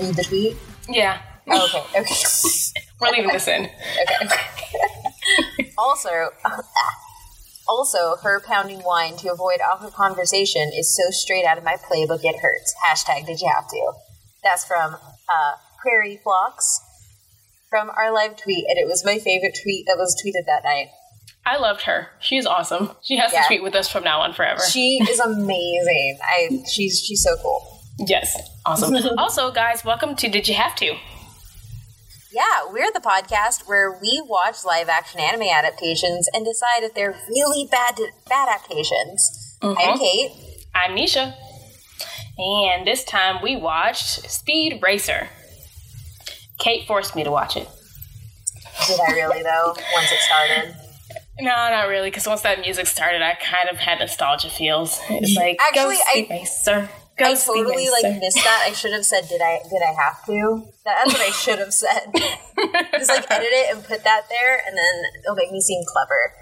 read the tweet? Yeah. Oh, okay, okay. We're leaving this in. okay. also, also, her pounding wine to avoid awkward conversation is so straight out of my playbook it hurts. Hashtag did you have to? That's from uh, Prairie Flocks from our live tweet, and it was my favorite tweet that was tweeted that night. I loved her. She's awesome. She has Yeah. to tweet with us from now on forever. She is amazing. I she's she's so cool. Yes. Awesome. also, guys, welcome to Did You Have To? Yeah, we're the podcast where we watch live action anime adaptations and decide if they're really bad bad adaptations. I'm mm-hmm. Kate. I'm Nisha. And this time we watched Speed Racer. Kate forced me to watch it. Did I really though? Once it started. No, not really, because once that music started, I kind of had nostalgia feels. It's mm-hmm. like, Actually, go Speed I- Racer. I totally like missed that. I should have said, "Did I? Did I have to?" That's what I should have said. Just like edit it and put that there, and then it'll make me seem clever.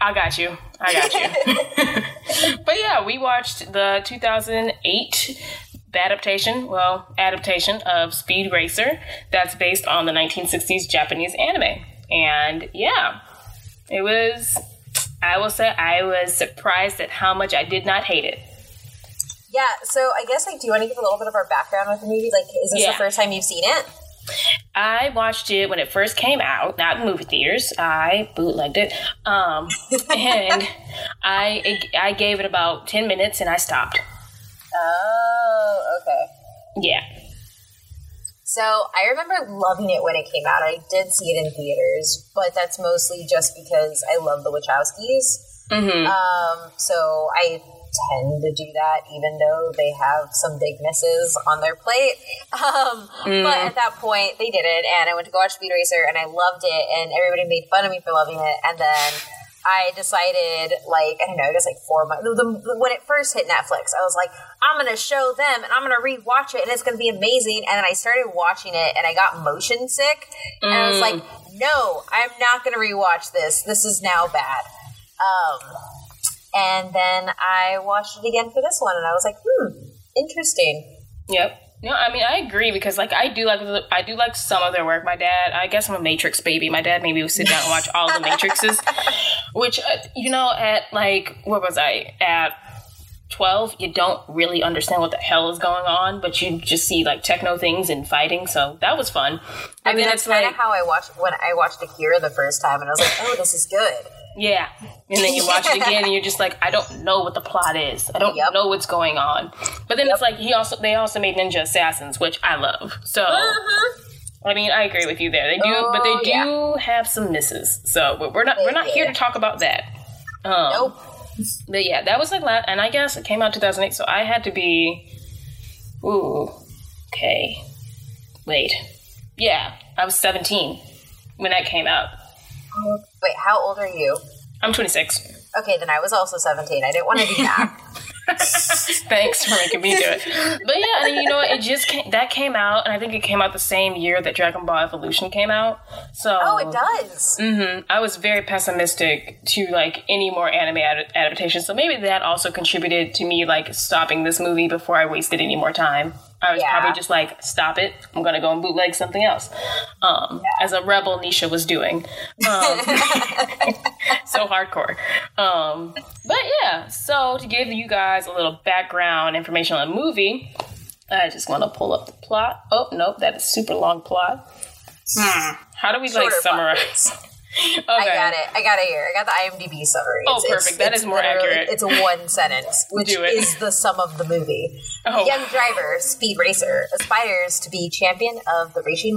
I got you. I got you. but yeah, we watched the 2008 adaptation, well, adaptation of Speed Racer that's based on the 1960s Japanese anime. And yeah, it was, I will say, I was surprised at how much I did not hate it. Yeah. So I guess like, do you want to give a little bit of our background with the movie? Like, is this Yeah. the first time you've seen it? I watched it when it first came out, not in movie theaters. I bootlegged it, um, and I I gave it about ten minutes and I stopped. Oh, okay. Yeah, So I remember loving it when it came out. I did see it in theaters, but that's mostly just because I love the Wachowskis. hmm Um, so I tend to do that, even though they have some big misses on their plate. Um, But at that point, they did it, and I went to go watch Speed Racer, and I loved it, and everybody made fun of me for loving it. And then I decided, like, I don't know, I guess like four months. When it first hit Netflix, I was like, I'm going to show them, and I'm going to rewatch it, and it's going to be amazing. And then I started watching it, and I got motion sick, and I was like, no, I'm not going to rewatch this. This is now bad. Um, and then I watched it again for this one, and I was like, hmm, interesting. Yep. No, I mean I agree because like I do like I do like some of their work. My dad, I guess I'm a Matrix baby. My dad maybe would sit down and watch all the Matrixes, which uh, you know at like what was I at twelve? You don't really understand what the hell is going on, but you just see like techno things and fighting. So that was fun. I mean, that's kind of how I watched when I watched Akira the first time, and I was like, oh, this is good. Yeah. And then you watch it again and you're just like, I don't know what the plot is. I don't Yep. know what's going on. But then it's like he also they also made Ninja Assassins, which I love. So I mean, I agree with you there. They do, but they do Oh, yeah. have some misses. So but we're not we're not here to talk about that. Um, Nope. But yeah, that was like last, and I guess it came out 2008, so I had to be. Ooh, okay. Wait, yeah, I was 17 when that came out. Wait, how old are you? I'm 26. Okay, then I was also 17. I didn't want to do that. Thanks for making me do it. But yeah, and you know what? It just came, that came out, and I think it came out the same year that Dragon Ball Evolution came out. So oh, it does. Mm-hmm, I was very pessimistic to like any more anime ad- adaptations. So maybe that also contributed to me like stopping this movie before I wasted any more time. I was Yeah. probably just like, stop it. I'm gonna go and bootleg something else. Um, as a rebel Nisha was doing. Um, so hardcore. Um, but yeah, so to give you guys a little background information on the movie, I just want to pull up the plot. Oh nope, that is super long plot. Hmm. How do we like Shorter summarize? Okay. I got it. I got it here. I got the IMDb summary. Oh, perfect. That is more accurate. It's a one sentence, which is the sum of the movie. Oh. Young driver, speed racer, aspires to be champion of the racing.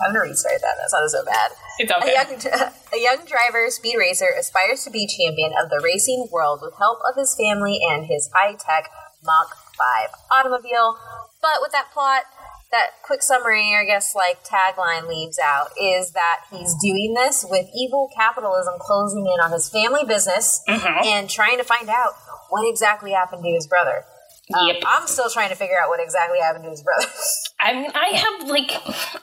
I'm gonna restart that. That sounded so bad. It's A young, a young driver, speed racer, aspires to be champion of the racing world with help of his family and his high tech Mach 5 automobile. But with that plot, that quick summary, I guess like tagline leaves out, is that he's doing this with evil capitalism closing in on his family business Mm-hmm. and trying to find out what exactly happened to his brother. Um, Yep. I'm still trying to figure out what exactly happened to his brother. I mean, I have like,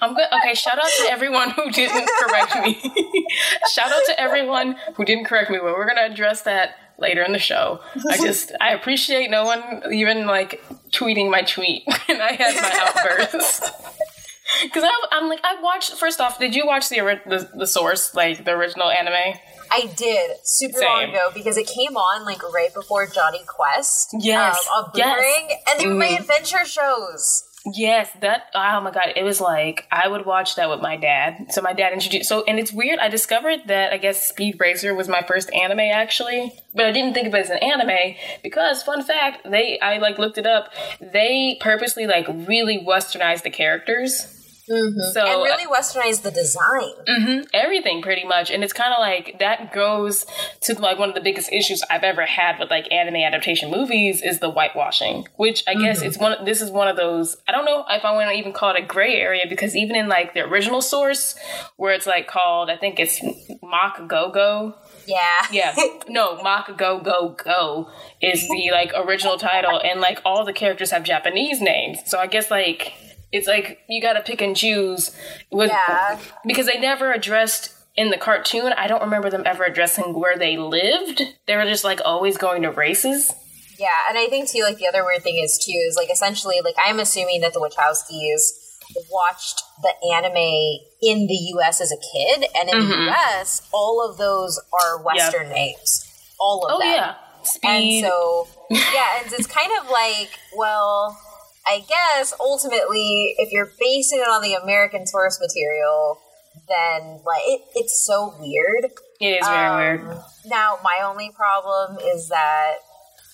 I'm good. Okay, shout out to everyone who didn't correct me. shout out to everyone who didn't correct me. But we're gonna address that later in the show. I just I appreciate no one even like tweeting my tweet, and I had my outbursts. Because I'm like I watched. First off, did you watch the, the the source, like the original anime? I did super Same. long ago because it came on like right before Jonny Quest. Yes, um, on yes. And they were my adventure shows. Yes, that oh my god, it was like I would watch that with my dad. So my dad introduced so and it's weird, I discovered that I guess Speed Racer was my first anime actually. But I didn't think of it as an anime because fun fact, they I like looked it up, they purposely like really westernized the characters. Mm-hmm. So and really uh, westernized the design. Mhm, everything pretty much. And it's kind of like that goes to like one of the biggest issues i've ever had with like anime adaptation movies is the whitewashing which i guess mm-hmm. it's one this is one of those i don't know if i want to even call it a gray area because even in like the original source where it's like called i think it's Mach Go Go Yeah. yeah. No Mach Go Go Go is the like original title and like all the characters have japanese names. So i guess like it's like you gotta pick and choose with Yeah. because they never addressed in the cartoon i don't remember them ever addressing where they lived they were just like always going to races Yeah, and I think too, like the other weird thing is too, is like essentially, like I'm assuming that the Wachowskis watched the anime in the U.S. as a kid, and in the mm-hmm. U.S., all of those are Western names, all of oh them. yeah And so, yeah, and it's kind of like, well, I guess ultimately, if you're basing it on the American source material, then like it, it's so weird. it is very Um, weird Now, my only problem is that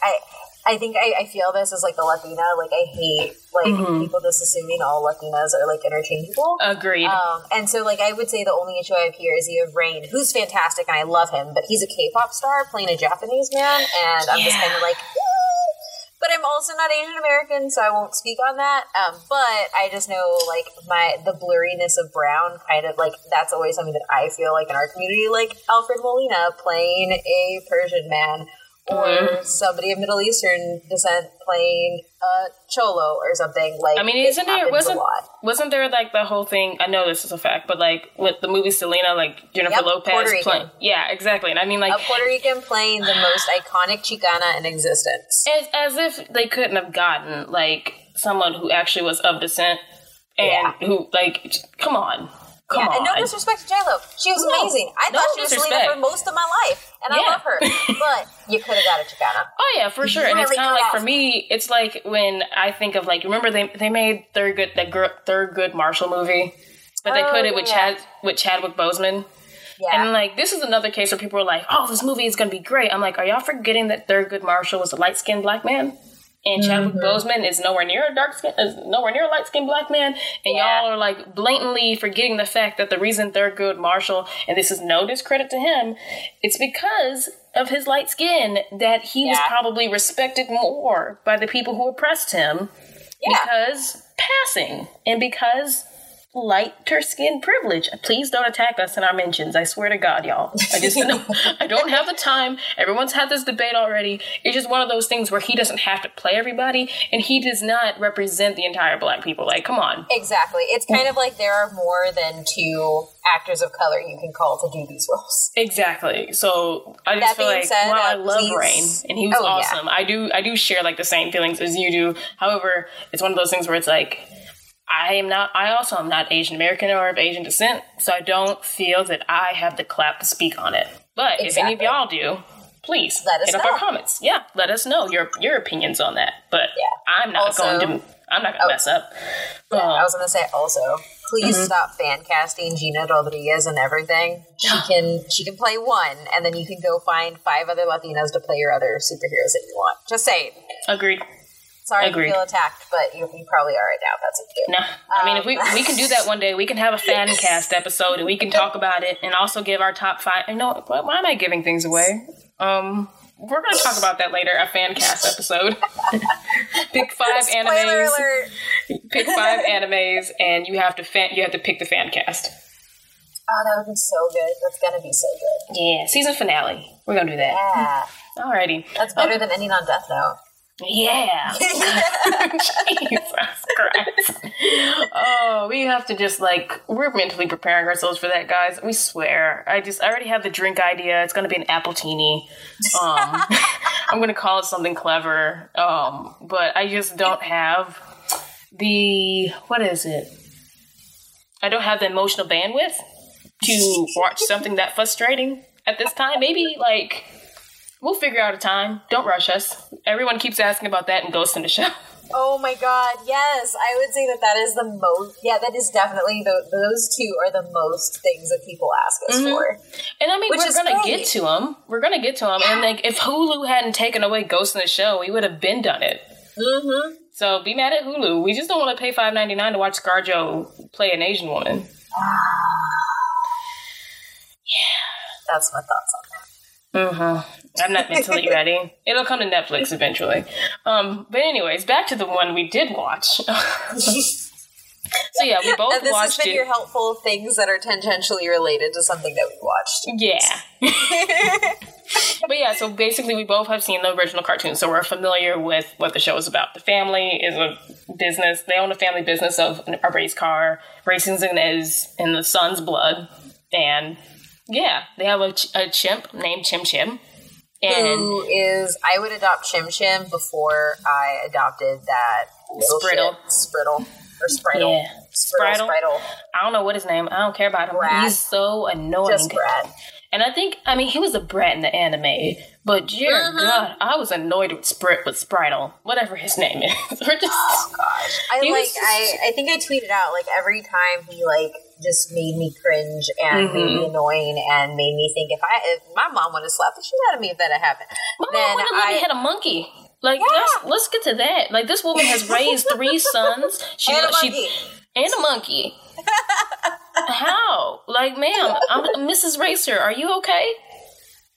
I. I think I, I feel this as like a Latina. Like I hate like Mm-hmm. people just assuming all Latinas are like interchangeable. agreed Um, and so, like, I would say the only issue I have here is you have Rain, who's fantastic, and I love him, but he's a K-pop star playing a Japanese man, and I'm just kind of like, "Eh." But I'm also not Asian American, so I won't speak on that. Um, but I just know, like, my the blurriness of brown, kind of like that's always something that I feel like in our community, like Alfred Molina playing a Persian man. Or Mm-hmm. somebody of Middle Eastern descent playing a cholo or something like. I mean, it isn't there wasn't lot. wasn't there like the whole thing? I know this is a fact, but like with the movie Selena, like Jennifer Yep, Lopez playing, yeah, exactly. And I mean, like a Puerto Rican playing the most iconic Chicana in existence. as, as if they couldn't have gotten like someone who actually was of descent and Yeah. who like come on come yeah, on and no disrespect to J Lo, she was No, amazing. I no thought she was Selena disrespect. for most of my life, and I love her. But you could have got a Chicana. oh yeah for sure. And it's kind of like for me it's like when i think of like remember they they made third good that gr- Thurgood Marshall movie? But they Oh, put it with yeah. chad with chadwick boseman. Yeah, and like this is another case where people are like oh this movie is gonna be great. I'm like are y'all forgetting that Thurgood Marshall was a light-skinned black man and Chadwick Mm-hmm. Boseman is nowhere near a dark skin, is nowhere near a light skinned black man, and Yeah. y'all are like blatantly forgetting the fact that the reason Thurgood Marshall, and this is no discredit to him, it's because of his light skin that he was probably respected more by the people who oppressed him Yeah. because passing and because lighter skin privilege. Please don't attack us in our mentions. I swear to God, y'all. I just know I don't have the time. Everyone's had this debate already. It's just one of those things where he doesn't have to play everybody and he does not represent the entire black people. Like, come on. exactly. It's kind of like there are more than two actors of color you can call to do these roles. Exactly. So I just That feel like said, while I uh, love please- Rain and he was Oh, yeah. awesome, I do I do share like the same feelings as you do. However, it's one of those things where it's like I am not I also am not Asian American or of Asian descent, so I don't feel that I have the clap to speak on it. But if any of y'all do, please Let us hit up know. our comments. Yeah, let us know your your opinions on that. But Yeah. I'm not Also- going to I'm not gonna Oh. mess up. Yeah, Um, I was gonna say also, please Mm-hmm. stop fan casting Gina Rodriguez and everything. She can she can play one, and then you can go find five other Latinos to play your other superheroes that you want. Just saying. agreed. Sorry Agreed. you feel attacked, but you, you probably are right now. That's what you do. No, I mean, if we we can do that one day, we can have a fan cast episode and we can talk about it and also give our top five. You know, why am I giving things away? Um, we're gonna talk about that later. A fan cast episode. pick five Spoiler animes. alert! Pick five animes, and you have to fan. You have to pick the fan cast. Oh, that would be so good. That's gonna be so good. Yeah, season finale. We're gonna do that. Yeah, Alrighty. that's better than ending on Death Note. Yeah. Jesus Christ. Oh, we have to just like we're mentally preparing ourselves for that, guys. We swear. I just I already have the drink idea. It's gonna be an appletini. Um, I'm gonna call it something clever. Um, but I just don't have the what is it? I don't have the emotional bandwidth to watch something that frustrating at this time. Maybe like we'll figure out a time. Don't rush us. Everyone keeps asking about that and Ghost in the Shell. Oh my god, yes. I would say that that is the most, yeah, that is definitely, the, those two are the most things that people ask us mm-hmm. for. And I mean, Which we're going to get to them. We're going to get to them. Yeah. And like, if Hulu hadn't taken away Ghost in the Shell, we would have been done it. Mm-hmm. So be mad at Hulu. We just don't want to pay five ninety nine to watch ScarJo play an Asian woman. yeah. That's my thoughts on that. Mm-hmm. I'm not mentally ready. It'll come to Netflix eventually. Um, but anyways, back to the one we did watch. so yeah, we both and this watched has been it. your helpful things that are tangentially related to something that we watched. Yeah. but yeah, so basically, we both have seen the original cartoon, so we're familiar with what the show is about. The family is a business; they own a family business of a race car. Racing is in the son's blood, and yeah, they have a, ch- a chimp named Chim Chim. And who is I would adopt Chim Chim before I adopted that Spriddle. Spriddle. Or Spriddle. Yeah. I don't know what his name. I don't care about him. Brad. He's so annoying. Just Brad. And I think, I mean, he was a brat in the anime, but dear mm-hmm. God, I was annoyed with Sprit with Spritle, whatever his name is. or just, oh gosh, I like, just, I, I think I tweeted out like every time he like just made me cringe and mm-hmm. made me mm-hmm. annoying and made me think if I, if my mom would have slapped the shit out of me if that had happened, my then mom I had a monkey. Like yeah. let's, let's get to that. Like this woman has raised three sons. She, and a monkey. She, and a monkey. How? Like, ma'am, I'm Mrs. Racer. Are you okay?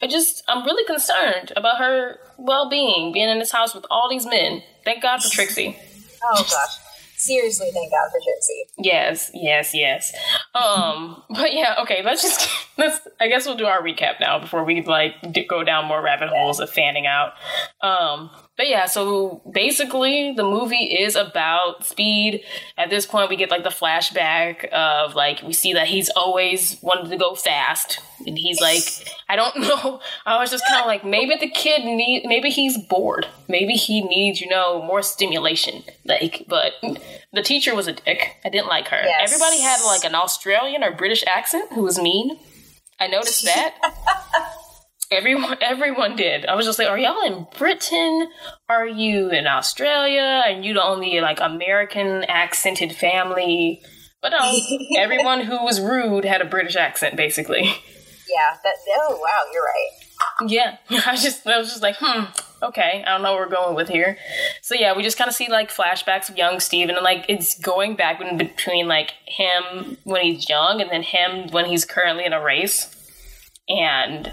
I just, I'm really concerned about her well being, being in this house with all these men. Thank God for Trixie. Oh, gosh. Seriously, thank God for Trixie. Yes, yes, yes. Um, but yeah, okay. Let's just let's. I guess we'll do our recap now before we like go down more rabbit holes of fanning out. Um, but yeah, so basically the movie is about speed. At this point, we get like the flashback of like we see that he's always wanted to go fast, and he's like, I don't know. I was just kind of like, maybe the kid need, maybe he's bored, maybe he needs, you know, more stimulation. Like, but the teacher was a dick. I didn't like her. Yes. Everybody had like an Australian or British accent who was mean. I noticed that. Everyone, everyone did. I was just like, "Are y'all in Britain? Are you in Australia? And you the only like American accented family?" But no, everyone who was rude had a British accent, basically. Yeah. That. Oh wow, you're right. Yeah, I just I was just like, hmm, okay, I don't know where we're going with here. So yeah, we just kind of see like flashbacks of young Steven and like it's going back in between like him when he's young and then him when he's currently in a race, and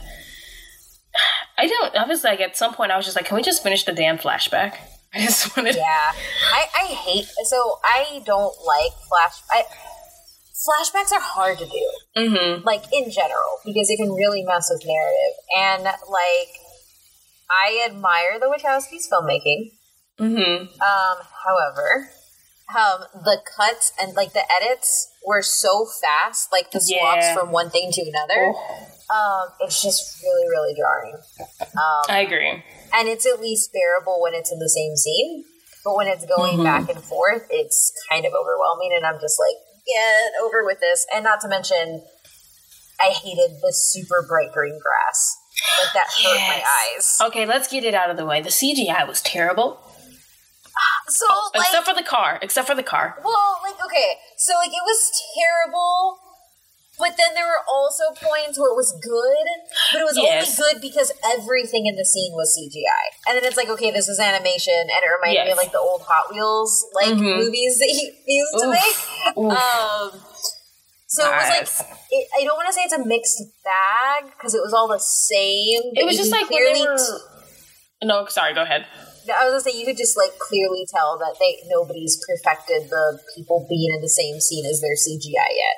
I don't. I was like, at some point, I was just like, can we just finish the damn flashback? I just wanted. Yeah, I, I hate. So I don't like flash. I, flashbacks are hard to do. Mm-hmm. Like in general, because it can really mess with narrative. And like, I admire the Wachowskis' filmmaking. Mm-hmm. Um, however, um, the cuts and like the edits were so fast, like the swaps yeah. from one thing to another. Oh um, it's just really, really jarring. Um, I agree. And it's at least bearable when it's in the same scene, but when it's going mm-hmm. back and forth, it's kind of overwhelming. And I'm just like, get over with this. And not to mention, I hated the super bright green grass. Like that yes. hurt my eyes. Okay, let's get it out of the way. The CGI was terrible. So, like, except for the car, except for the car. Well, like, okay, so like it was terrible but then there were also points where it was good, but it was yes. only good because everything in the scene was CGI. And then it's like, okay, this is animation, and it reminded yes. me of like the old Hot Wheels like mm-hmm. movies that he used Oof. to make. Oof. Um, so nice. it was like it, I don't want to say it's a mixed bag because it was all the same. It was just like clearly. Were... No, sorry. Go ahead. I was gonna say you could just like clearly tell that they nobody's perfected the people being in the same scene as their CGI yet.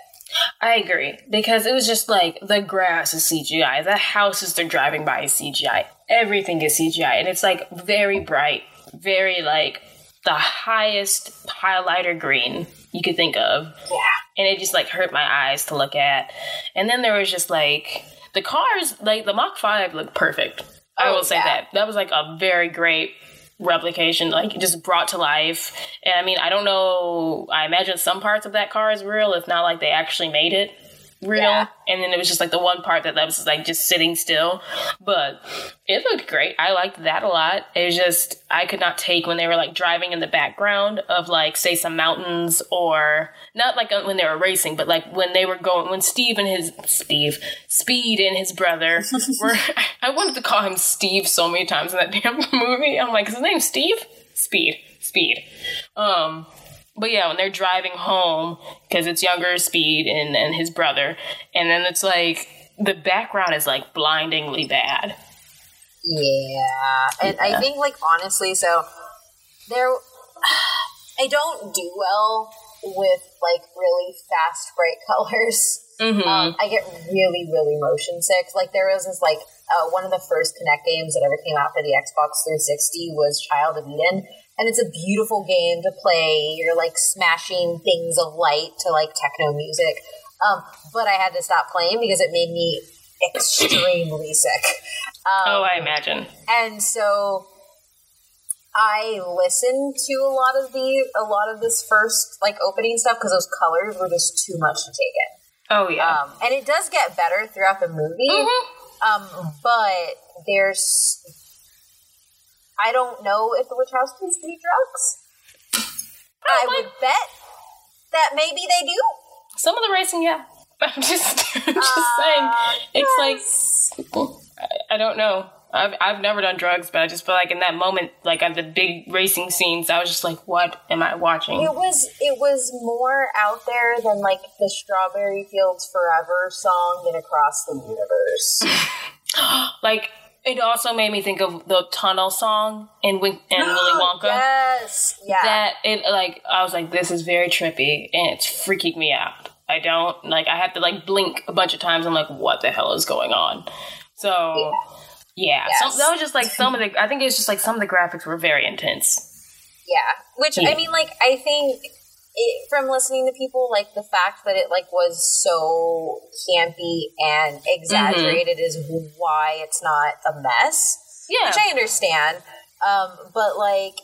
I agree because it was just like the grass is CGI, the houses they're driving by is CGI, everything is CGI, and it's like very bright, very like the highest highlighter green you could think of. Yeah. And it just like hurt my eyes to look at. And then there was just like the cars, like the Mach 5 looked perfect. I Oh, will say yeah. that. That was like a very great replication, like just brought to life. And I mean, I don't know, I imagine some parts of that car is real, if not like they actually made it real. Yeah. And then it was just like the one part that, that was like just sitting still. But it looked great. I liked that a lot. It was just, I could not take when they were like driving in the background of like, say, some mountains or not like uh, when they were racing, but like when they were going, when Steve and his, Steve, Speed and his brother were, I wanted to call him Steve so many times in that damn movie. I'm like, is his name Steve? Speed. Speed. Um, but yeah, when they're driving home, because it's younger Speed and, and his brother, and then it's like the background is like blindingly bad. Yeah, and I think like honestly, so there, I don't do well with like really fast bright colors. Mm-hmm. Um, I get really really motion sick. Like there was this like uh, one of the first Kinect games that ever came out for the Xbox 360 was Child of Eden. And it's a beautiful game to play. You're like smashing things of light to like techno music. Um, but I had to stop playing because it made me extremely sick. Um, oh, I imagine. and so I listened to a lot of the a lot of this first like opening stuff because those colors were just too much to take in. Oh yeah. Um, and it does get better throughout the movie. Um, but there's I don't know if the Wachowskis do drugs. I would bet that maybe they do. Some of the racing, yeah. I'm just, I'm just saying. It's like I, I don't know. I've I've never done drugs, but I just feel like in that moment, like at the big racing scenes, I was just like, "What am I watching?" It was it was more out there than like the Strawberry Fields Forever song in Across the Universe. Like it also made me think of the tunnel song in Win- in Willy Wonka. Yes. Yeah. That it like I was like, this is very trippy and it's freaking me out. I don't like I have to like blink a bunch of times. I'm like, what the hell is going on? So yeah, Yes. some, that was just like some of the. I think it's just like some of the graphics were very intense. Yeah, which Yeah. I mean, like I think it, from listening to people, like the fact that it like was so campy and exaggerated is why it's not a mess. Yeah, Which I understand, um, but like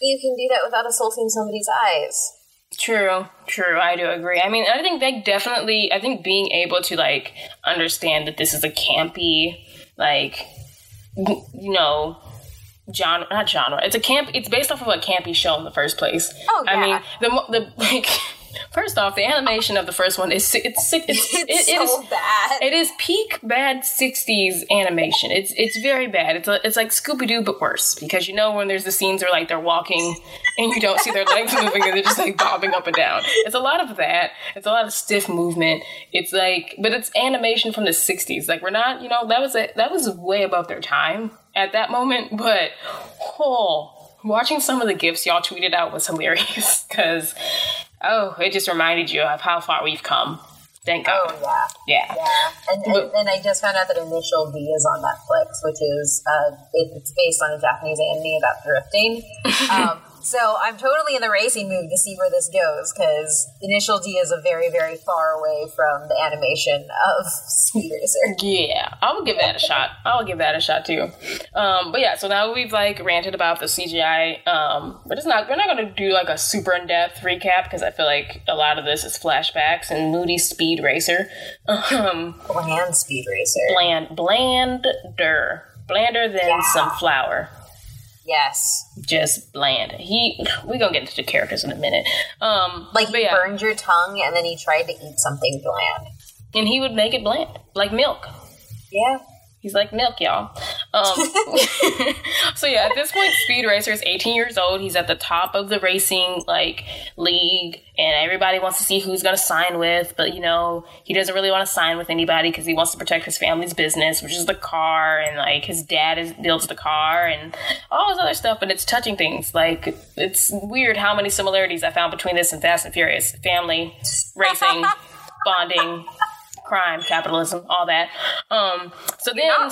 you can do that without assaulting somebody's eyes. True, true. I do agree. I mean, I think they definitely. I think being able to like understand that this is a campy, like, you know, genre. Not genre. It's a camp. It's based off of a campy show in the first place. Oh, yeah. I mean, the the like. First off, the animation of the first one is it's. It's, It's it- it so is- bad. It is peak bad '60s animation. It's it's very bad. It's a, it's like Scooby Doo but worse because you know when there's the scenes where like they're walking and you don't see their legs moving and they're just like bobbing up and down. It's a lot of that. It's a lot of stiff movement. It's like but it's animation from the '60s. Like we're not you know that was a, that was way above their time at that moment. But oh, watching some of the gifs y'all tweeted out was hilarious because oh it just reminded you of how far we've come. Thank God. Oh yeah. Yeah. Yeah, and, and, and I just found out that Initial D is on Netflix, which is uh, it, it's based on a Japanese anime about drifting. um, so I'm totally in the racing mood to see where this goes because Initial D is a very very far away from the animation of Speed Racer. Yeah, I will give that a shot. I will give that a shot too. Um, but yeah, so now we've like ranted about the CGI. Um, we're just not we're not gonna do like a super in depth recap because I feel like a lot of this is flashbacks and moody Speed Racer. Um, Bland Speed Racer. bland, blander, blander than Yeah. some flour. Yes, Just bland. He we're gonna get into the characters in a minute. Um, like he yeah, burned your tongue and then he tried to eat something bland. and he would make it bland like milk. Yeah. He's like milk, y'all. Um, so yeah, at this point, Speed Racer is 18 years old. He's at the top of the racing like league, and everybody wants to see who's going to sign with. But you know, he doesn't really want to sign with anybody because he wants to protect his family's business, which is the car, and like his dad is, builds the car and all this other stuff. But it's touching things. Like it's weird how many similarities I found between this and Fast and Furious: family, racing, bonding crime, capitalism, all that. Um, so You're then.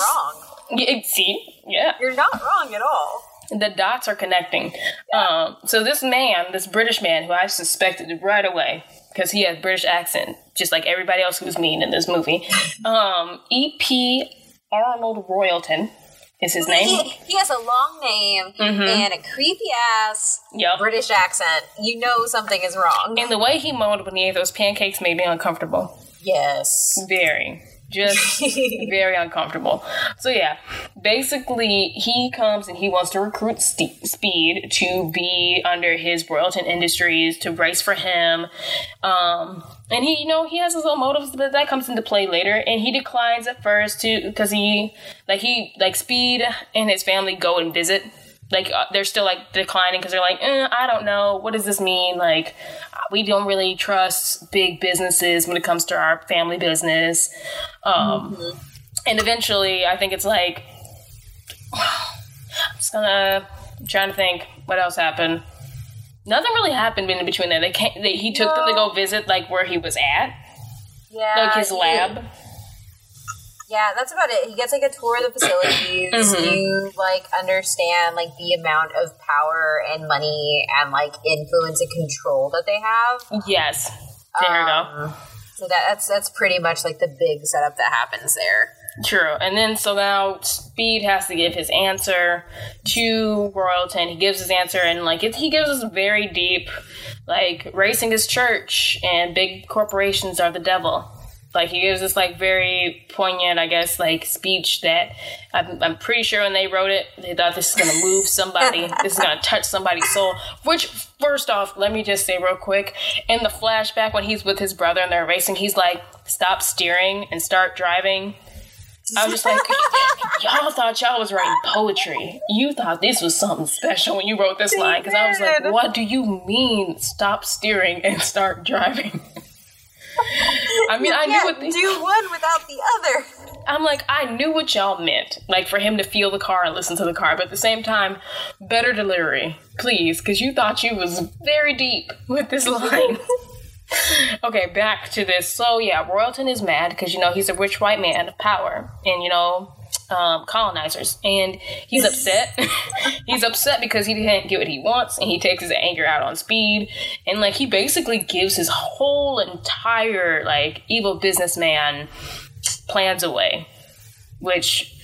Yeah, see, yeah. You're not wrong at all. the dots are connecting. Um, so this man, this British man, who I suspected right away because he has British accent, just like everybody else who's mean in this movie. Um, E.P. Arnold Royalton is his name. He, he has a long name and a creepy ass Yep. British accent. You know something is wrong. And the way he moaned when he ate those pancakes made me uncomfortable. yes. Very. Just very uncomfortable. So yeah, basically he comes and he wants to recruit Ste Speed to be under his Royalton Industries to race for him. Um, and he, you know, he has his own motives, but that comes into play later. And he declines at first to because he, like he, like Speed and his family go and visit. Like uh, they're still like declining because they're like, eh, I don't know, what does this mean? Like we don't really trust big businesses when it comes to our family business. Um, And eventually, I think it's like, I'm just gonna I'm trying to think what else happened. Nothing really happened in between there. They can't. They, he took them to go visit like where he was at, Yeah. like his lab. Yeah, that's about it. He gets like a tour of the facilities. Mm-hmm. You like understand like the amount of power and money and like influence and control that they have. Yes, there you go. Um, So that, that's that's pretty much like the big setup that happens there. True. And then so now Speed has to give his answer to Royalton. He gives his answer and like it, he gives us very deep like racing is church and big corporations are the devil. Like he gives this like very poignant, I guess, like speech that I'm, I'm pretty sure when they wrote it, they thought this is gonna move somebody. this is gonna touch somebody's soul. Which, first off, let me just say real quick, in the flashback when he's with his brother and they're racing, he's like, "Stop steering and start driving." I was just like, y'all thought y'all was writing poetry. You thought this was something special when you wrote this line. Because I was like, what do you mean stop steering and start driving? I mean, I knew what the, do one without the other. I'm like, I knew what y'all meant. Like for him to feel the car and listen to the car, but at the same time, better delivery, please, because you thought you was very deep with this line. okay, back to this. So yeah, Royalton is mad because you know he's a rich white man of power, and you know um, colonizers, and he's upset. he's upset because he didn't get what he wants, and he takes his anger out on Speed, and like he basically gives his whole entire like evil businessman plans away, which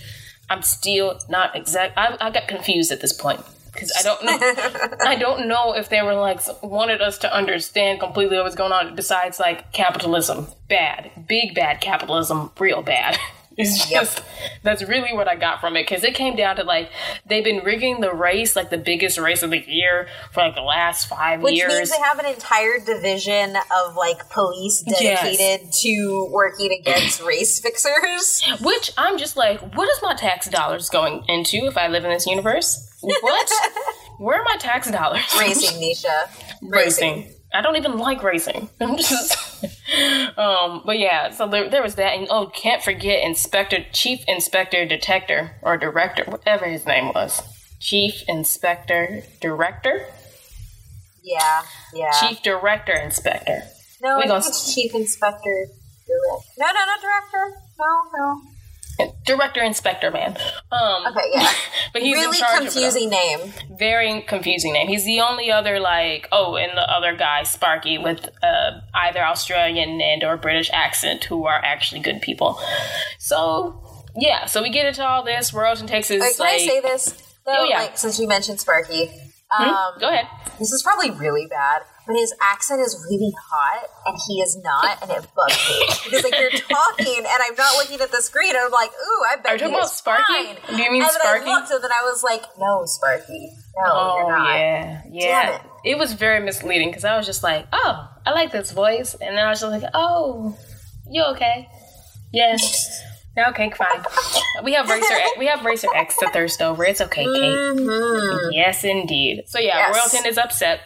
I'm still not exact. I, I got confused at this point because I don't know. I don't know if they were like wanted us to understand completely what was going on. Besides, like capitalism, bad, big bad capitalism, real bad. It's just that's really what I got from it because it came down to like they've been rigging the race, like the biggest race of the year, for like the last five Which years. means they have an entire division of like police Yes. dedicated to working against race fixers. Which I'm just like, what is my tax dollars going into if I live in this universe? What? Where are my tax dollars? Racing, Nisha. racing. I don't even like racing. I'm just, um, but yeah. So there, there was that, and oh, can't forget Inspector, Chief Inspector, Detector, or Director, whatever his name was. Chief Inspector, Director, Yeah, yeah. Chief Director, Inspector. no, we I gonna think it's Chief Inspector. Direct. No, no, not director. No, no. Director Inspector Man. Um, Okay, yeah. but he's in really charge of it confusing name. very confusing name. He's the only other like oh, and the other guy Sparky with uh, either Australian and or British accent who are actually good people. So yeah, so we get into all this. Royalton takes his Wait, can like, I say this? Though, Oh, yeah. like since you mentioned Sparky, um, Hmm? go ahead. this is probably really bad, but his accent is really hot, and he is not, and it bugs me because like you're talking, and I'm not looking at the screen, and I'm like, ooh, I bet Are you talking he about Sparky? fine. Do you mean and then Sparky? I looked, and then I was like, no, Sparky, no, Oh you're not. yeah, yeah. It. It was very misleading because I was just like, oh, I like this voice, and then I was just like, oh, you okay? Yes. Okay, fine. We have Racer. X, we have Racer X to thirst over. It's okay, Kate. Mhm. Yes, indeed. So yeah, Yes. Royalton is upset.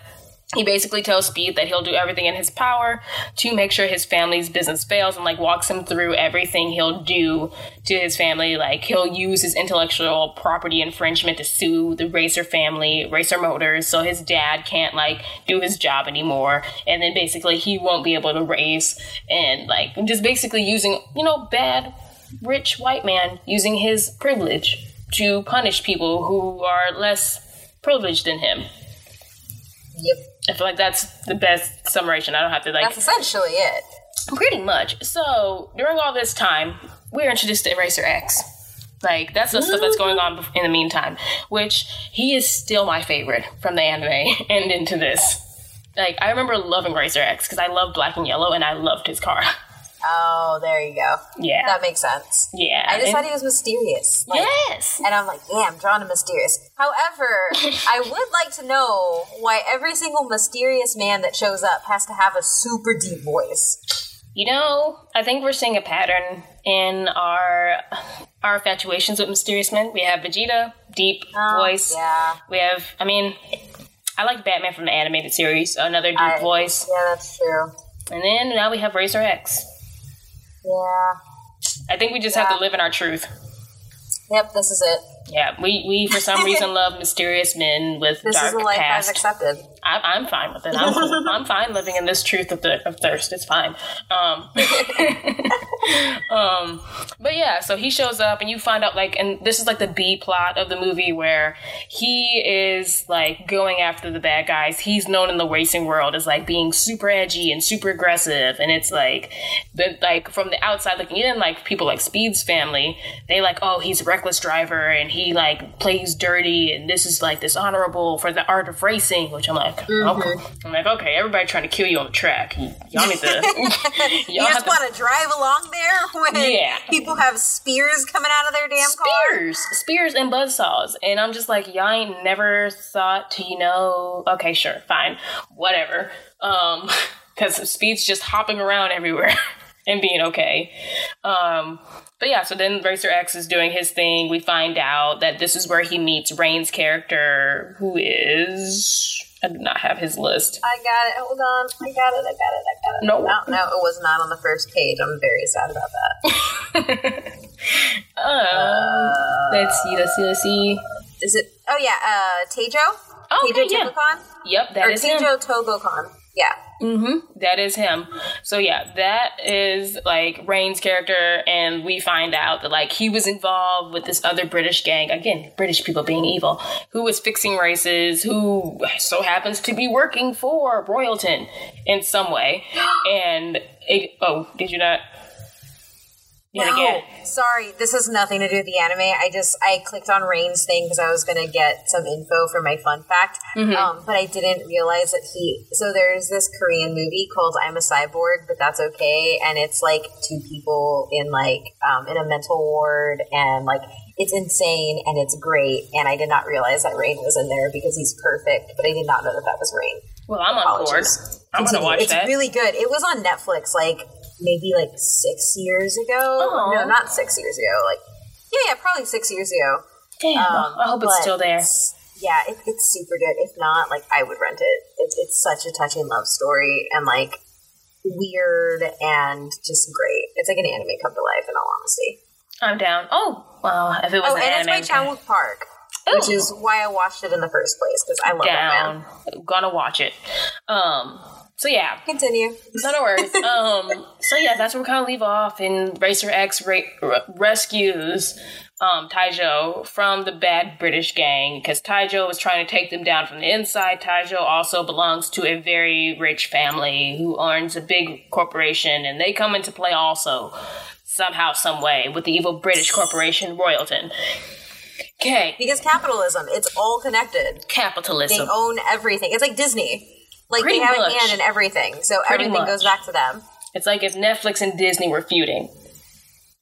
He basically tells Speed that he'll do everything in his power to make sure his family's business fails and like walks him through everything he'll do to his family. Like he'll use his intellectual property infringement to sue the Racer family, Racer Motors, so his dad can't like do his job anymore. And then basically he won't be able to race and like just basically using, you know, bad rich white man using his privilege to punish people who are less privileged than him. Yep. I feel like that's the best summation. I don't have to like That's essentially it. Pretty much. So during all this time, we're introduced to Racer X. Like that's the stuff that's going on in the meantime. Which he is still my favorite from the anime and into this. Like I remember loving Racer X because I love black and yellow and I loved his car. Oh, there you go. Yeah, That makes sense. yeah. I just thought he was mysterious. Like, yes. And I'm like, yeah, I'm drawn to mysterious. However, I would like to know why every single mysterious man that shows up has to have a super deep voice. You know, I think we're seeing a pattern in our our infatuations with mysterious men. We have Vegeta, deep Oh, voice. Yeah. We have, I mean, I like Batman from the animated series, another deep I- voice. Yeah, that's true. And then now we have Racer X. Yeah. I think we just have to live in our truth. Yep, this is it. Yeah, we, we for some reason love mysterious men with This dark is the life past. I've accepted. I, I'm fine with it. I'm, cool. I'm fine living in this truth of, the, of thirst. It's fine. Um, um, but yeah, so he shows up, and you find out like, and this is like the B plot of the movie where he is like going after the bad guys. He's known in the racing world as like being super edgy and super aggressive, and it's like the like from the outside looking in, like people like Speed's family, they like, oh, he's a reckless driver, and he like plays dirty, and this is like dishonorable for the art of racing, which I'm like, okay. I'm like, okay, everybody trying to kill you on the track. Y'all need to, You y'all have just want to drive along there when Yeah. people have spears coming out of their damn car? spears, spears and buzzsaws. And I'm just like, y'all ain't never thought to, you know, okay, sure, fine, whatever. Um, because Speed's just hopping around everywhere and being okay. Um, but yeah, so then Racer X is doing his thing. We find out that this is where he meets Rain's character, who is. I do not have his list. I got it. Hold on. I got it. I got it. I got it. No. No, no, it was not on the first page. I'm very sad about that. Um, let's see, let's see, let's see. Is it? Oh yeah, uh, Taejo. Oh, Taejo okay, yeah. Yep, that or is him. Taejo Togokahn. Yeah. Mm-hmm. That is him. So yeah, that is like Rain's character, and we find out that like he was involved with this other British gang. Again, British people being evil, who was fixing races, who so happens to be working for Royalton in some way. And it, oh, did you not? Yet No, again. sorry, this has nothing to do with the anime. I just I clicked on Rain's thing because I was gonna get some info for my fun fact, Mm-hmm. um, but I didn't realize that he. So there's this Korean movie called I'm a Cyborg, but that's okay, and it's like two people in like um, in a mental ward, and like it's insane and it's great. And I did not realize that Rain was in there because he's perfect, but I did not know that that was Rain. Well, I'm on board. I'm gonna Continue. watch it's that. really good. It was on Netflix like maybe like six years ago. Aw. No, not six years ago. Like yeah, yeah, probably six years ago. Damn, Um, I hope it's still there. it's- Yeah, it, it's super good. If not, like I would rent it. It's it's such a touching love story and like weird and just great. It's like an anime come to life. In all honesty. I'm down. Oh, well, if it was Oh, an and anime, it's by Chan Wook Park, which is why I watched it in the first place because I love that man. down. Gonna watch it. Um. So yeah, Continue. No, no worries. um, so yeah, that's where we kind of leave off. And Racer X ra- r- rescues um, Taejo from the bad British gang because Taejo was trying to take them down from the inside. Taejo also belongs to a very rich family who owns a big corporation, and they come into play also somehow, some way with the evil British corporation Royalton. Okay, Because capitalism, it's all connected. Capitalism. They own everything. It's like Disney. Like Pretty they have much. a hand in everything. So Pretty everything much. goes back to them. It's like if Netflix and Disney were feuding,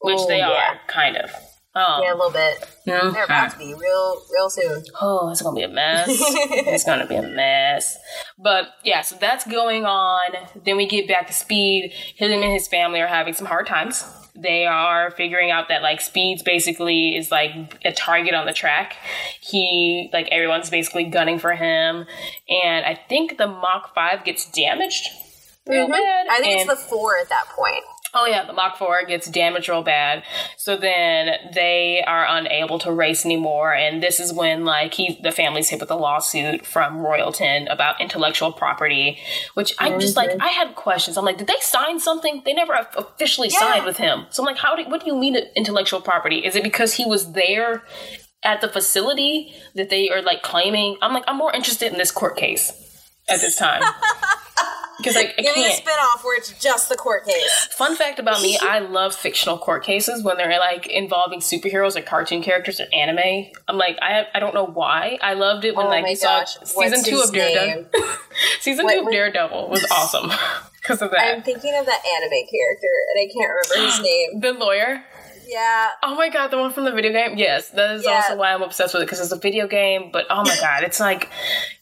which Oh, they yeah. are, kind of. Um, Yeah, a little bit. mhm. They're about to be real real soon. Oh, it's gonna be a mess. it's gonna be a mess. But yeah, so that's going on. Then we get back to Speed. Him and his family are having some hard times. They are figuring out that like Speed's basically is like a target on the track. He like everyone's basically gunning for him, and I think the Mach Five gets damaged real mm-hmm. bad. I think and- it's the four at that point. Oh yeah, the Mach 4 gets damaged real bad. So then they are unable to race anymore and this is when like he the family's hit with a lawsuit from Royalton about intellectual property, which I'm just like mm-hmm. I had questions. I'm like, did they sign something? They never officially Yeah. signed with him. So I'm like, how do what do you mean intellectual property? Is it because he was there at the facility that they are like claiming. I'm like, I'm more interested in this court case at this time. Because like I Give me a can't. spinoff where it's just the court case. Fun fact about me: I love fictional court cases when they're like involving superheroes or cartoon characters or anime. I'm like, I I don't know why. I loved it when Oh like saw season two of Daredevil. season What- two of Daredevil was awesome because of that. I'm thinking of that anime character, and I can't remember his name. the lawyer. Yeah, Oh my god, the one from the video game? Yes, that is Yeah. also why I'm obsessed with it because it's a video game. But oh my god, it's like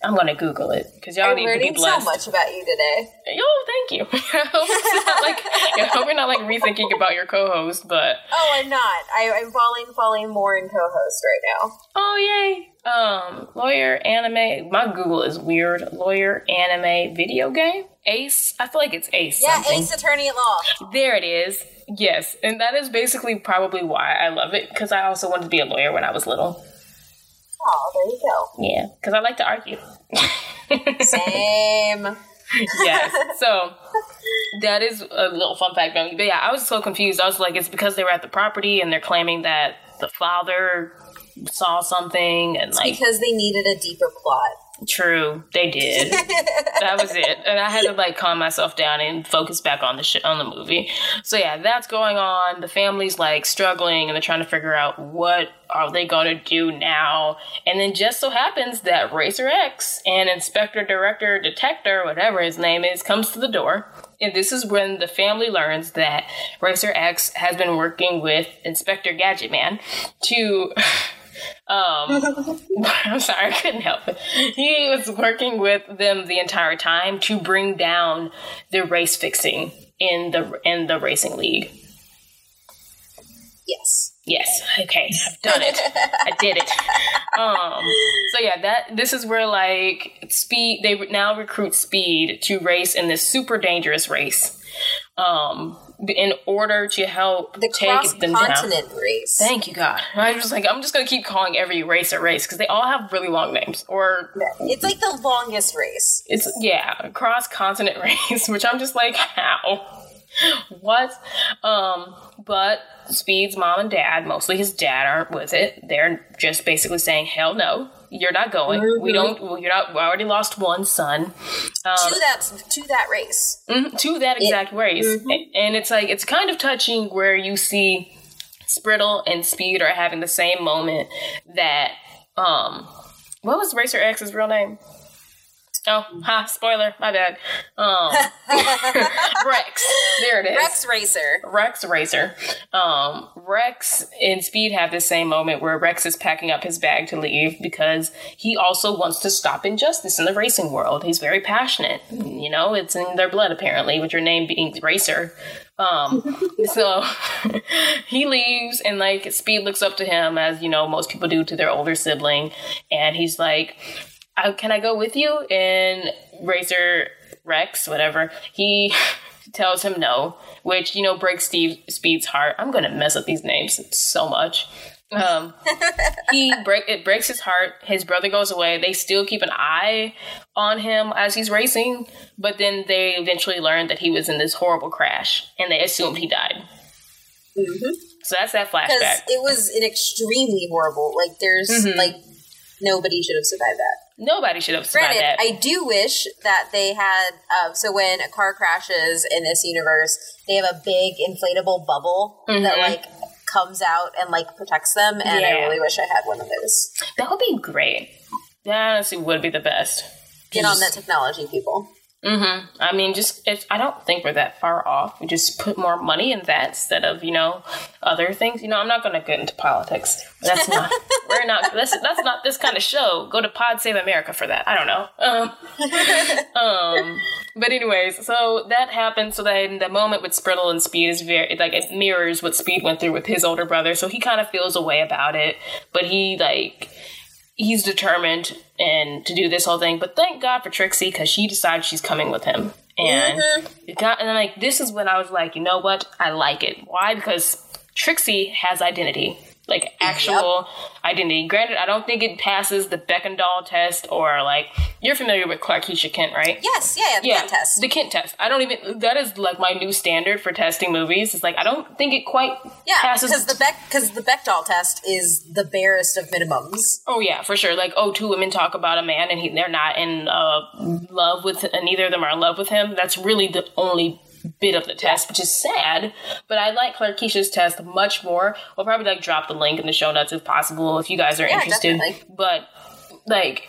I'm gonna Google it because y'all I'm need to be learning so much about you today. Yo, thank you. I hope it's not like I hope you're not like rethinking about your co-host, but Oh, I'm not. I, I'm falling, falling more in co-host right now. oh yay. Um, lawyer anime. My Google is weird. Lawyer anime video game. Ace. I feel like it's Ace. Yeah, something. Ace Attorney at Law. There it is. Yes, and that is basically probably why I love it because I also wanted to be a lawyer when I was little. Oh, there you go. Yeah, because I like to argue. Same. yes. So that is a little fun fact about me. But yeah, I was so confused. I was like, it's because they were at the property and they're claiming that the father saw something and like because they needed a deeper plot. true they did. That was it. And i had to like calm myself down and focus back on the sh- on the movie. So yeah that's going on. The family's like struggling and they're trying to figure out what are they going to do now. And then just so happens that racer x and inspector director detector whatever his name is comes to the door. And this is when the family learns that racer x has been working with inspector gadget man to um I'm sorry, I couldn't help it. He was working with them the entire time to bring down the race fixing in the in the racing league. Yes. Yes, okay, I've done it. I did it. Um, so yeah, that this is where like speed. They now recruit speed to race in this super dangerous race. Um, in order to help The take them down. continent race. Thank you, God. I was like, I'm just gonna keep calling every race a race because they all have really long names. Or It's like the longest race. it's yeah, cross continent race, which I'm just like, how? What? Um, but Speed's mom and dad, mostly his dad, aren't with it. They're just basically saying, "Hell no, you're not going. We don't. well, You're not. We already lost one son to that to that race. Mhm, to that exact race." A- And it's like it's kind of touching where you see Spritle and Speed are having the same moment that um, what was Racer X's real name? Oh, ha! Spoiler, my bad. Um, Rex. There it is. Rex Racer. Rex Racer. Um, Rex and Speed have the same moment where Rex is packing up his bag to leave because he also wants to stop injustice in the racing world. He's very passionate. You know, it's in their blood apparently, with your name being Racer. Um, so he leaves and like Speed looks up to him as, you know, most people do to their older sibling. And he's like, I, can I go with you? And Racer Rex, whatever, he tells him no, which, you know, breaks Steve Speed's heart. I'm going to mess up these names so much. Um, he break it breaks his heart. His brother goes away. They still keep an eye on him as he's racing, but then they eventually learn that he was in this horrible crash, and they assumed he died. So that's that Because flashback. it was an extremely horrible. Like there's Mm-hmm. like nobody should have survived that. Nobody should have survived Granted, that. I do wish that they had. Uh, so when a car crashes in this universe, they have a big inflatable bubble that like comes out and like protects them. And I Mm-hmm. Really wish I had one of those. that would be great. That honestly would be the best. Get on that technology, people. Mm-hmm. I mean, just if, I don't think we're that far off. We just put more money in that instead of you know other things. You know, I'm not going to get into politics. That's not. we're not. That's that's not this kind of show. Go to Pod Save America for that. I don't know. Um, um. But anyways, so that happened. So then the moment with Spritle and Speed is very like it mirrors what Speed went through with his older brother. So he kind of feels a way about it, but he like he's determined and to do this whole thing. But thank God for Trixie because she decides she's coming with him. And mm-hmm. it got and like this is when I was like, you know what? I like it. Why? Because Trixie has identity. Like actual yep. identity. Granted, I don't think it passes the Bechdel test or like you're familiar with Clarkisha Kent, right? Yes, yeah, yeah, the yeah, Kent test. The Kent test. I don't even that is like my new standard for testing movies. It's like I don't think it quite yeah, passes because the Beck because the Bechdel test is the barest of minimums. Oh yeah, for sure. Like oh, two women talk about a man and he, they're not in uh, love with, and neither of them are in love with him. That's really the only bit of the test, which is sad. But I like Clarkisha's test much more. We'll probably like drop the link in the show notes if possible if you guys are yeah, interested. Definitely. But like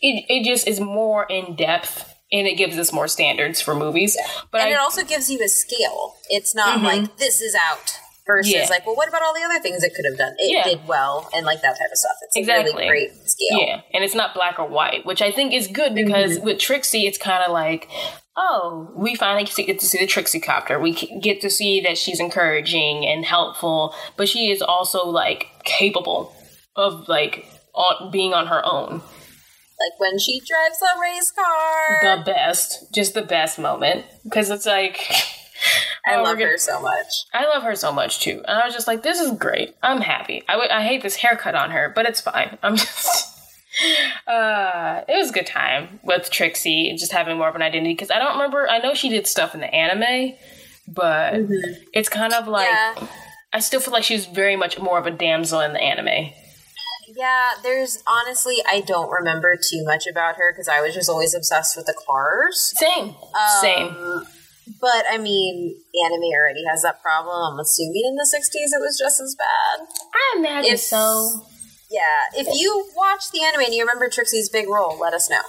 it, it just is more in depth and it gives us more standards for movies. But and I, it also gives you a scale. It's not mm-hmm. like this is out versus yeah. like, well, what about all the other things it could have done? It yeah. did well and like that type of stuff. It's exactly. a really great scale. Yeah, and it's not black or white, which I think is good because mm-hmm. with Trixie, it's kind of like, oh, we finally get to see the Trixie copter. We get to see that she's encouraging and helpful, but she is also like capable of like on, being on her own. Like when she drives a race car. The best, just the best moment because it's like. I oh, love her so much. I love her so much too. And I was just like, this is great. I'm happy. I, w- I hate this haircut on her, but it's fine. I'm just uh, it was a good time with Trixie and just having more of an identity because I don't remember. I know she did stuff in the anime, but mm-hmm. it's kind of like yeah. I still feel like she's very much more of a damsel in the anime. Yeah, there's honestly I don't remember too much about her because I was just always obsessed with the cars. Same, um, same. But I mean, anime already has that problem. I'm assuming in the '60s it was just as bad. I imagine if, so. Yeah, if you watch the anime and you remember Trixie's big role, let us know.